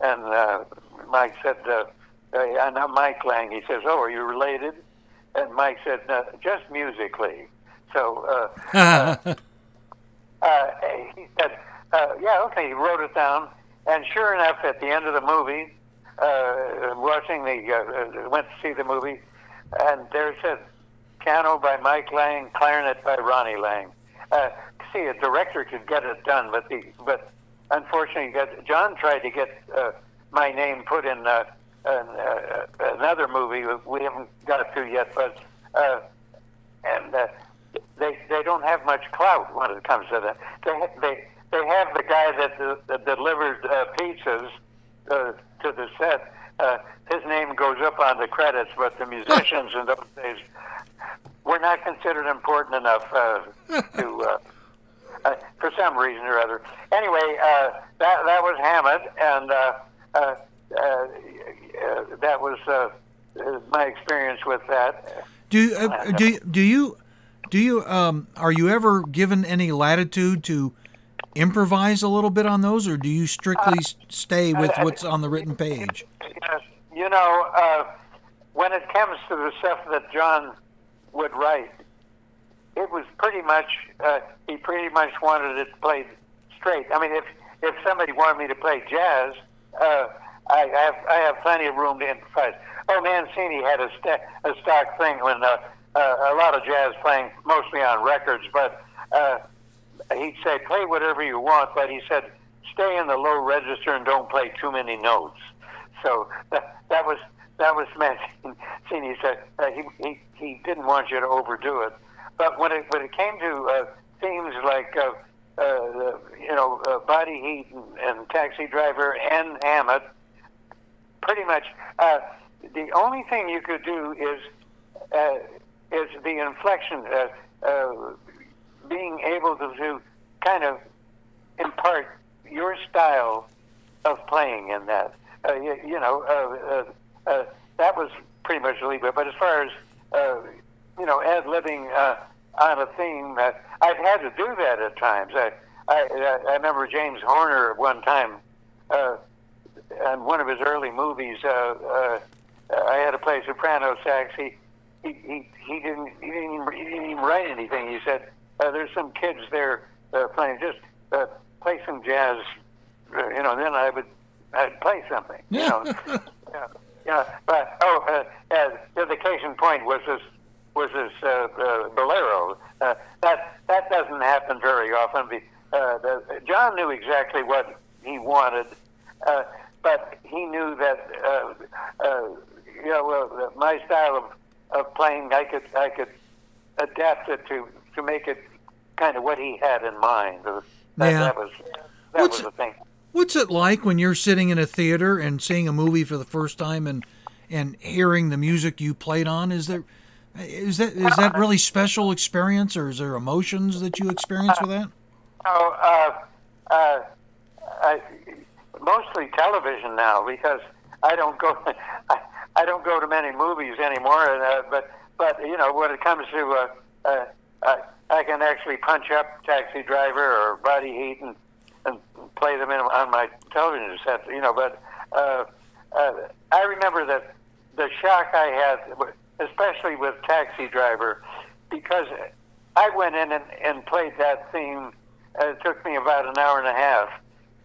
and uh, Mike said, uh, uh, "I'm not Mike Lang." He says, "Oh, are you related?" And Mike said, no, "Just musically." So uh, [laughs] uh, he said, uh, "Yeah, okay." He wrote it down, and sure enough, at the end of the movie, uh, watching the uh, uh, went to see the movie, and there said, "Piano by Mike Lang, clarinet by Ronnie Lang." Uh, see, a director could get it done, but the but unfortunately, John tried to get uh, my name put in uh, an, uh, another movie we haven't got it to yet, but uh, and uh, they they don't have much clout when it comes to that. They they they have the guy that, uh, that delivered uh, pizzas uh, to the set. Uh, his name goes up on the credits, but the musicians in those days were not considered important enough uh, [laughs] to. Uh, uh, for some reason or other. Anyway, uh, that that was Hammett, and uh, uh, uh, uh, that was uh, uh, my experience with that. Do uh, do do you do you um are you ever given any latitude to improvise a little bit on those, or do you strictly s stay with what's on the written page? You know, uh, when it comes to the stuff that John would write, it was pretty much uh, he pretty much wanted it played straight. I mean, if if somebody wanted me to play jazz, uh, I, I have I have plenty of room to improvise. Oh, Mancini had a, st- a stock thing when uh, uh, a lot of jazz playing mostly on records, but uh, he'd say play whatever you want, but he said stay in the low register and don't play too many notes. So that that was that was Mancini [laughs] said uh, he, he he didn't want you to overdo it. But when it when it came to uh, themes like uh, uh, you know uh, body heat and, and taxi driver and Hammett, pretty much uh, the only thing you could do is uh, is the inflection, uh, uh, being able to, to kind of impart your style of playing in that. Uh, you, you know, uh, uh, uh, that was pretty much lead. But as far as uh, you know, ad libbing uh, on a theme, I've had to do that at times. I I, I remember James Horner at one time. On one of his early movies, I had to play soprano sax. He he he, he didn't he didn't, he didn't even write anything. He said, uh, "There's some kids there uh, playing. Just uh, play some jazz." Uh, you know, then I would I'd play something. You know, [laughs] yeah, Yeah, but oh, uh, uh, the case in point was this was this uh, uh, bolero. Uh, that that doesn't happen very often. The, uh, the, John knew exactly what he wanted, uh, but he knew that uh, uh, you know well, my style of, of playing, I could I could adapt it to to make it kind of what he had in mind. That, Yeah. that was that What's- was the thing. What's it like when you're sitting in a theater and seeing a movie for the first time and and hearing the music you played on? Is there is that is that really special experience, or is there emotions that you experience with that? Oh, uh, uh, I, mostly television now because I don't go. [laughs] I, I don't go to many movies anymore. And, uh, but but you know when it comes to uh, uh, uh, I can actually punch up Taxi Driver or Body Heat and and play them in on my television set. You know, but uh, uh, I remember that the shock I had, especially with Taxi Driver, because I went in and, and played that theme. Uh, it took me about an hour and a half.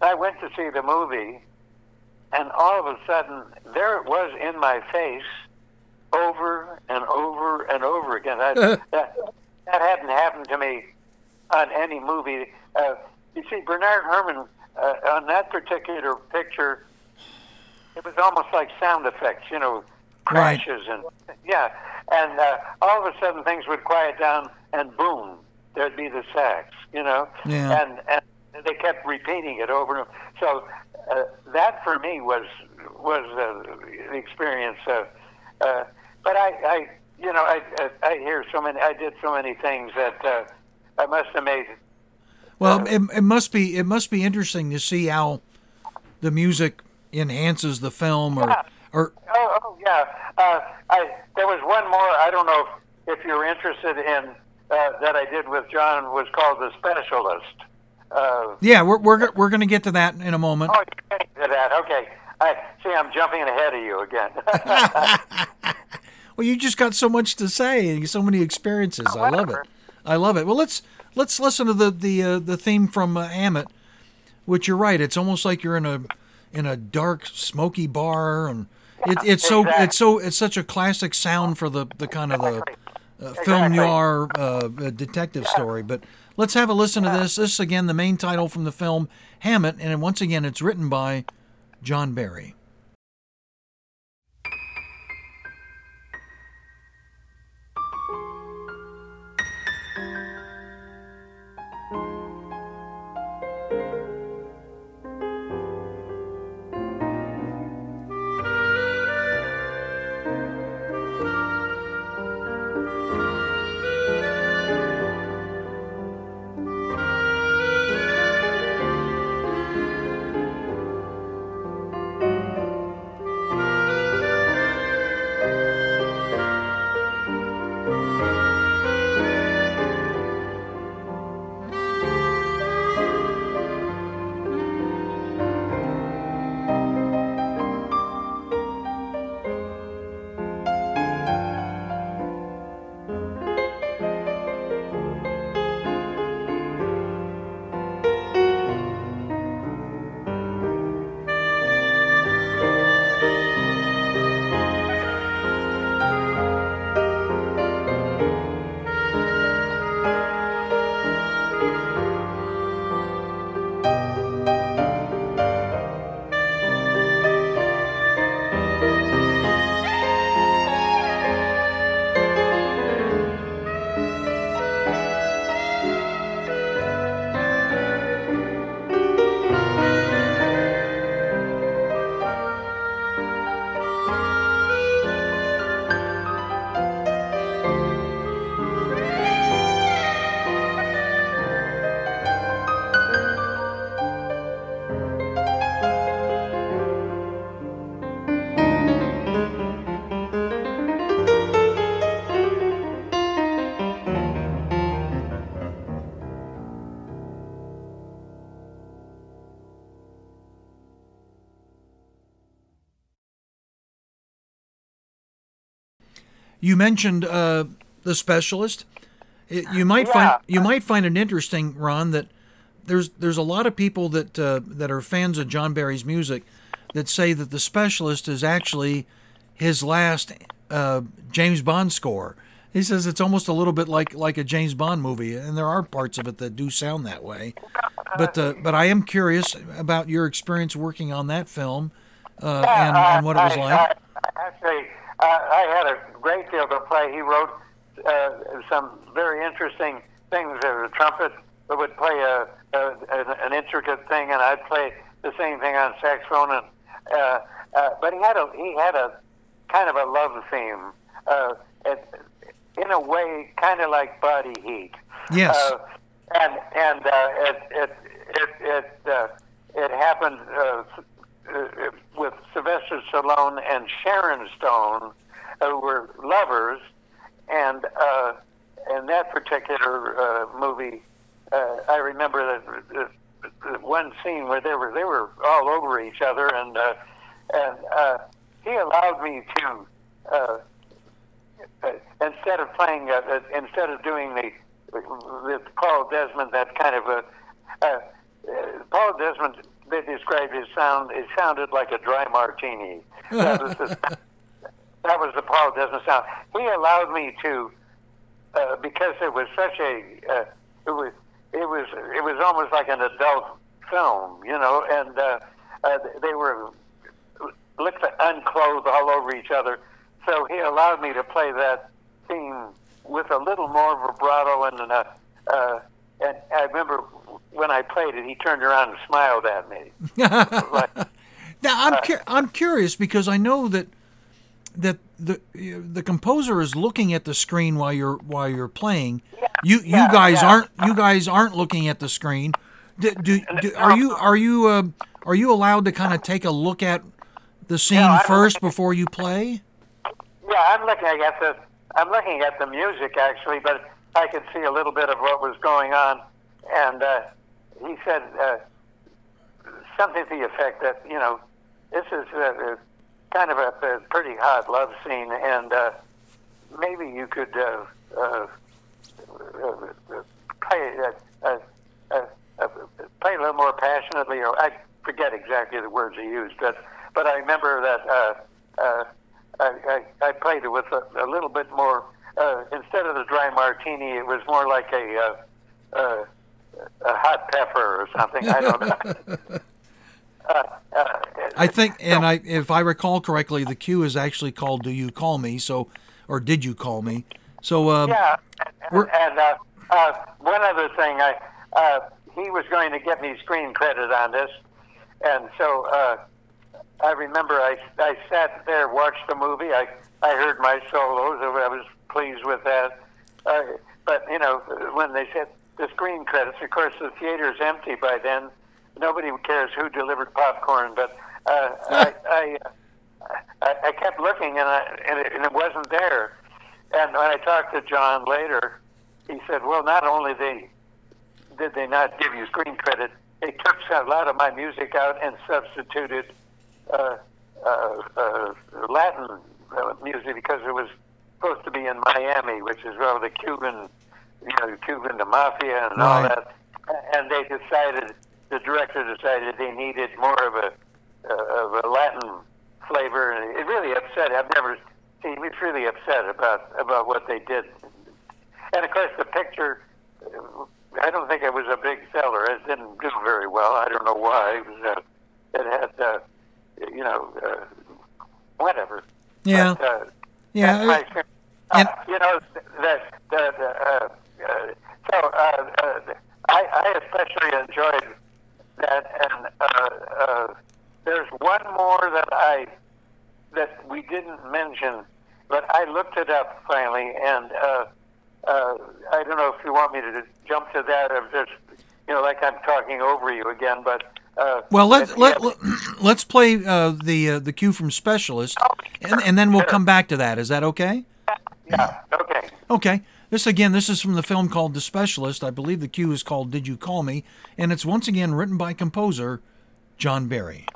I went to see the movie, and all of a sudden, there it was in my face, over and over and over again. I, that, [laughs] that hadn't happened to me on any movie. Uh, you see, Bernard Herrmann uh, on that particular picture, it was almost like sound effects, you know, Right. crashes and yeah, and uh, all of a sudden things would quiet down, and boom, there'd be the sax, you know, Yeah. and and they kept repeating it over and over. So uh, that for me was was uh, the experience. Uh, uh, but I, I, you know, I, I I hear so many. I did so many things that uh, I must have made. Well, it, it must be it must be interesting to see how the music enhances the film, or Yeah. or Oh, oh yeah. Uh, I there was one more. I don't know if, if you're interested in uh, that I did with John was called the Specialist. Uh, yeah, we're we're we're going to get to that in a moment. oh, you to that. Okay. I see. I'm jumping ahead of you again. [laughs] [laughs] Well, you just got so much to say and so many experiences. I love it. I love it. Well, let's let's listen to the the uh, the theme from uh, Hammett, which you're right. It's almost like you're in a in a dark, smoky bar, and it, it's so exactly. it's so it's such a classic sound for the the kind of the uh, film Exactly. noir uh, uh, detective story. But let's have a listen to this. This is, again the main title from the film Hammett, and once again it's written by John Barry. You mentioned uh, the specialist. It, you might find you might find it interesting, Ron, that there's there's a lot of people that uh, that are fans of John Barry's music that say that the specialist is actually his last uh, James Bond score. He says it's almost a little bit like like a James Bond movie, and there are parts of it that do sound that way. But uh, but I am curious about your experience working on that film uh, and, and what it was like. Actually, I had a great deal to play. He wrote uh, some very interesting things. There was a trumpet that would play a, a, an, an intricate thing, and I'd play the same thing on saxophone. And uh, uh, but he had a he had a kind of a love theme. Uh, it, in a way, kind of like Body Heat. Yes. Uh, and and uh, it it it it, uh, it happened uh, uh, with Sylvester Stallone and Sharon Stone, who were lovers, and uh, in that particular uh, movie, uh, I remember that uh, one scene where they were they were all over each other, and uh, and uh, he allowed me to. Uh, uh, instead of playing, uh, uh, instead of doing the, the Paul Desmond, that kind of a, uh, uh, Paul Desmond, they described his sound, it sounded like a dry martini. [laughs] That was the, that was the Paul Desmond sound. He allowed me to, uh, because it was such a, uh, it was, it was, it was almost like an adult film, you know, and uh, uh, they were looked unclothed all over each other. So he allowed me to play that theme with a little more vibrato and uh, uh, and I remember when I played it, he turned around and smiled at me. [laughs] like, Now I'm cu- I'm curious because I know that that the the composer is looking at the screen while you're while you're playing. Yeah, You you yeah, guys yeah. aren't you guys aren't looking at the screen. Do, do, do, are you are you uh, are you allowed to kind of take a look at the scene don't first before you play? yeah, I'm looking at the I'm looking at the music actually, but I could see a little bit of what was going on, and uh, he said uh, something to the effect that you know this is uh, kind of a, a pretty hot love scene, and uh, maybe you could uh, uh, uh, play uh, uh, uh, uh, play a little more passionately, or I forget exactly the words he used, but but I remember that uh, uh, I, I, I played it with a, a little bit more. Uh, instead of the dry martini, it was more like a uh, uh, a hot pepper or something. I don't know. [laughs] I think, and I if I recall correctly, the cue is actually called "Do You Call Me?" So, or "Did You Call Me?" So, uh, Yeah, We're- and uh, uh, one other thing, I uh, he was going to get me screen credit on this, and so uh, I remember I I sat there, watched the movie. I I heard my solos. I was pleased with that. Uh, but you know, when they said the screen credits, of course the theater's empty by then. Nobody cares who delivered popcorn, but uh, [laughs] I. I I, I kept looking and, I, and, it, and it wasn't there. And when I talked to John later, he said, "Well, not only they did they not give you screen credit, they took a lot of my music out and substituted uh, uh, uh, Latin uh, music because it was supposed to be in Miami, which is where the Cuban, you know, Cuban the mafia and all Right. that. And they decided, the director decided they needed more of a uh, of a Latin flavor, and it really upset. I've never seen. He was really upset about about what they did. And of course, the picture. I don't think it was a big seller. It didn't do very well. I don't know why. It, was, uh, it had, uh, you know, uh, whatever. Yeah. But, uh, yeah, that's my uh, experience. and- uh, you know, that that uh, uh, so uh, uh, I, I especially enjoyed that, and uh, uh, there's one more that I that we didn't mention, but I looked it up finally, and uh, uh, I don't know if you want me to jump to that or just you know, like I'm talking over you again, but. Uh, Well, let, let, let [clears throat] let's play uh, the uh, the cue from Specialist, and, and then we'll come back to that. Is that okay? yeah, okay. Okay. This again, this is from the film called The Specialist. I believe the cue is called "Did You Call Me?" and it's once again written by composer John Barry.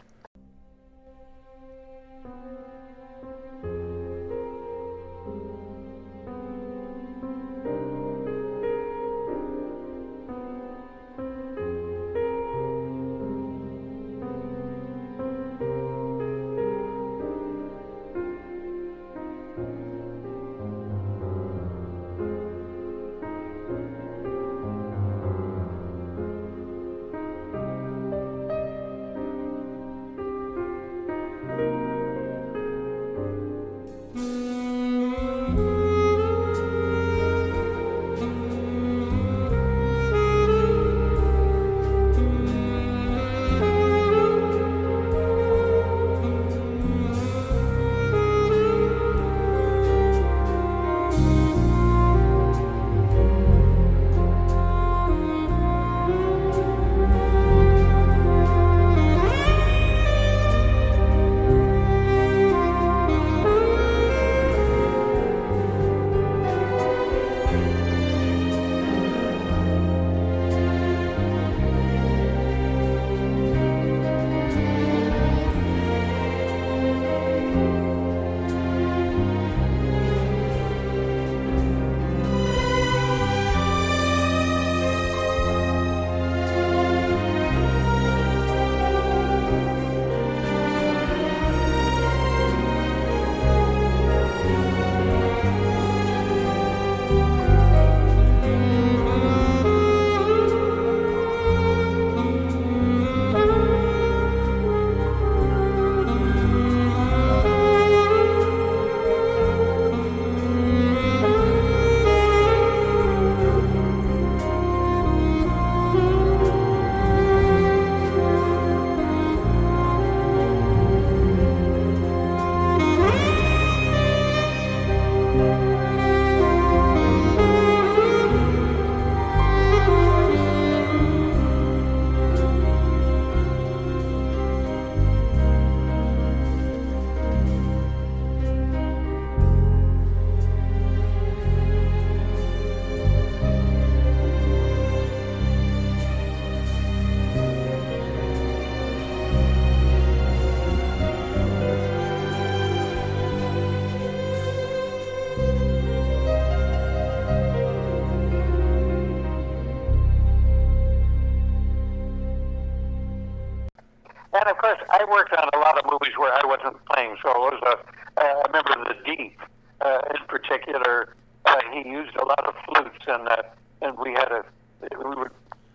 Course, I worked on a lot of movies where I wasn't playing solos. Uh, uh, I remember The Deep, uh, in particular. Uh, he used a lot of flutes, and uh, and we had a we were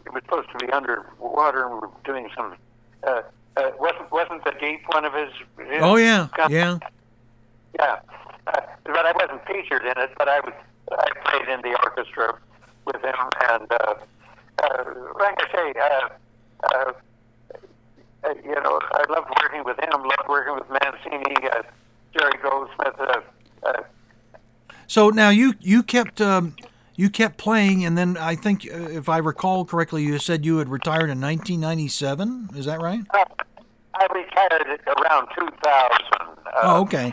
it was supposed to be underwater, and we were doing some. Uh, uh, wasn't wasn't The Deep one of his? his Oh yeah, com- yeah. yeah. Uh, but I wasn't featured in it, but I was I played in the orchestra with him, and uh, uh, like I say, uh, uh, you know, I loved working with him. Loved working with Mancini, uh, Jerry Goldsmith. Uh, uh, So now you you kept um, you kept playing, and then I think, uh, if I recall correctly, you said you had retired in 1997. Is that right? I retired around 2000. Uh, Oh, okay.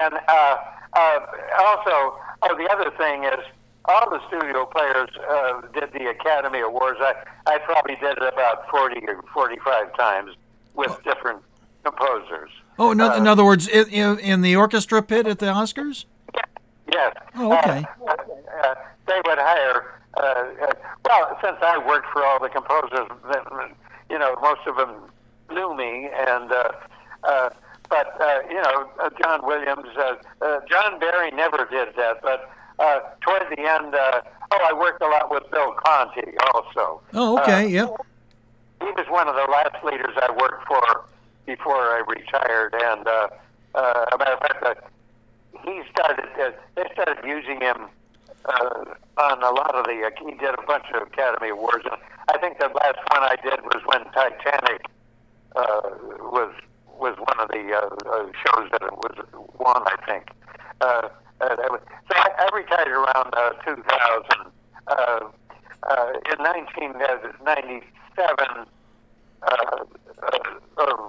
And uh, uh, also, oh, the other thing is, all the studio players uh, did the Academy Awards. I, I probably did it about 40 or 45 times with different composers. Oh, in, Uh, in other words, in, in the orchestra pit at the Oscars. Yes. Oh, okay. Uh, uh, they would hire. Uh, uh, well, since I worked for all the composers, you know, most of them knew me, and uh, uh, but uh, you know, uh, John Williams, uh, uh, John Barry never did that, but uh, toward the end, uh, oh, I worked a lot with Bill Conti also. Oh, okay. Uh, yep. he was one of the last leaders I worked for before I retired, and uh, uh, a matter of fact, uh, he started. Uh, they started using him uh, on a lot of the. Uh, he did a bunch of Academy Awards, and I think the last one I did was when Titanic uh, was was one of the uh, uh, shows that it was won. I think. Uh, uh, that was, so I, retired around uh, 2000. Uh, uh, in 1997, uh, uh, uh,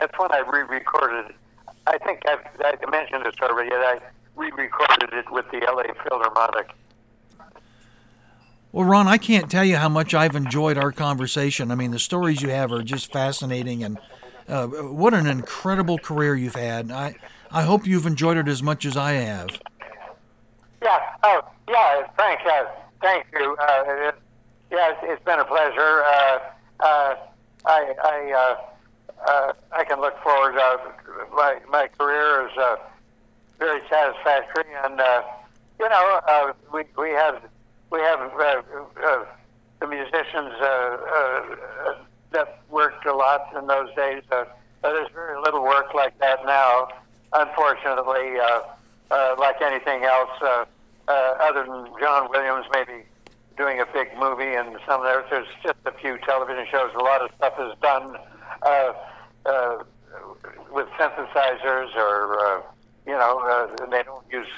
that's when I re-recorded. I think I've, I mentioned this already. I re-recorded it with the LA Philharmonic. Well, Ron, I can't tell you how much I've enjoyed our conversation. I mean, the stories you have are just fascinating, and uh, what an incredible career you've had. I I hope you've enjoyed it as much as I have. Yeah. Oh, yeah. Frank. Uh, thank you. Uh, it, yeah, it's, it's been a pleasure. Uh, uh, I I uh, uh, I can look forward. Uh, my my career is uh, very satisfactory, and uh, you know uh, we we have we have uh, uh, the musicians uh, uh, that worked a lot in those days. Uh, but there's very little work like that now, unfortunately. Uh, uh, like anything else, uh, uh, other than John Williams maybe doing a big movie and some there. There's just a few television shows. A lot of stuff is done uh, uh, with synthesizers, or uh, you know, uh, they don't use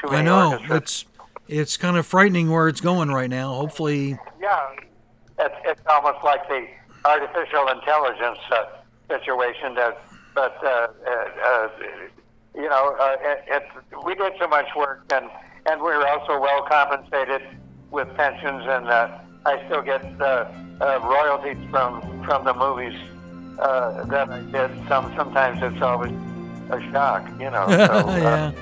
too many I know orchestras. it's it's kind of frightening where it's going right now. Hopefully, Yeah, it's, it's almost like the artificial intelligence uh, situation. That, but uh, uh, uh, you know, uh, it, it, we did so much work, and and we were also well compensated with pensions, and uh, I still get uh, uh, royalties from from the movies uh, that I did. Some sometimes it's always a shock, you know. So, [laughs] uh, yeah.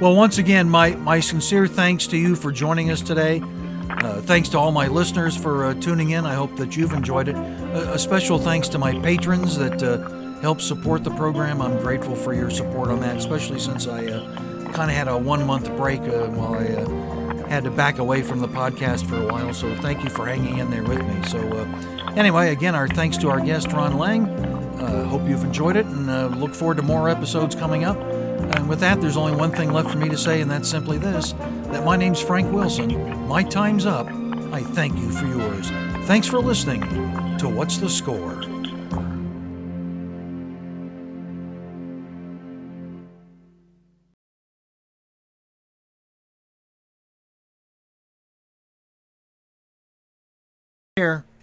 Well, once again, my, my sincere thanks to you for joining us today. Uh, thanks to all my listeners for uh, tuning in. I hope that you've enjoyed it. A, a special thanks to my patrons that uh, help support the program. I'm grateful for your support on that, especially since I uh, kind of had a one month break uh, while I uh, had to back away from the podcast for a while. So thank you for hanging in there with me. So, uh, anyway, again, our thanks to our guest, Ron Lang. Uh, hope you've enjoyed it and uh, look forward to more episodes coming up. And with that, there's only one thing left for me to say, and that's simply this that my name's Frank Wilson. My time's up. I thank you for yours. Thanks for listening to What's the Score?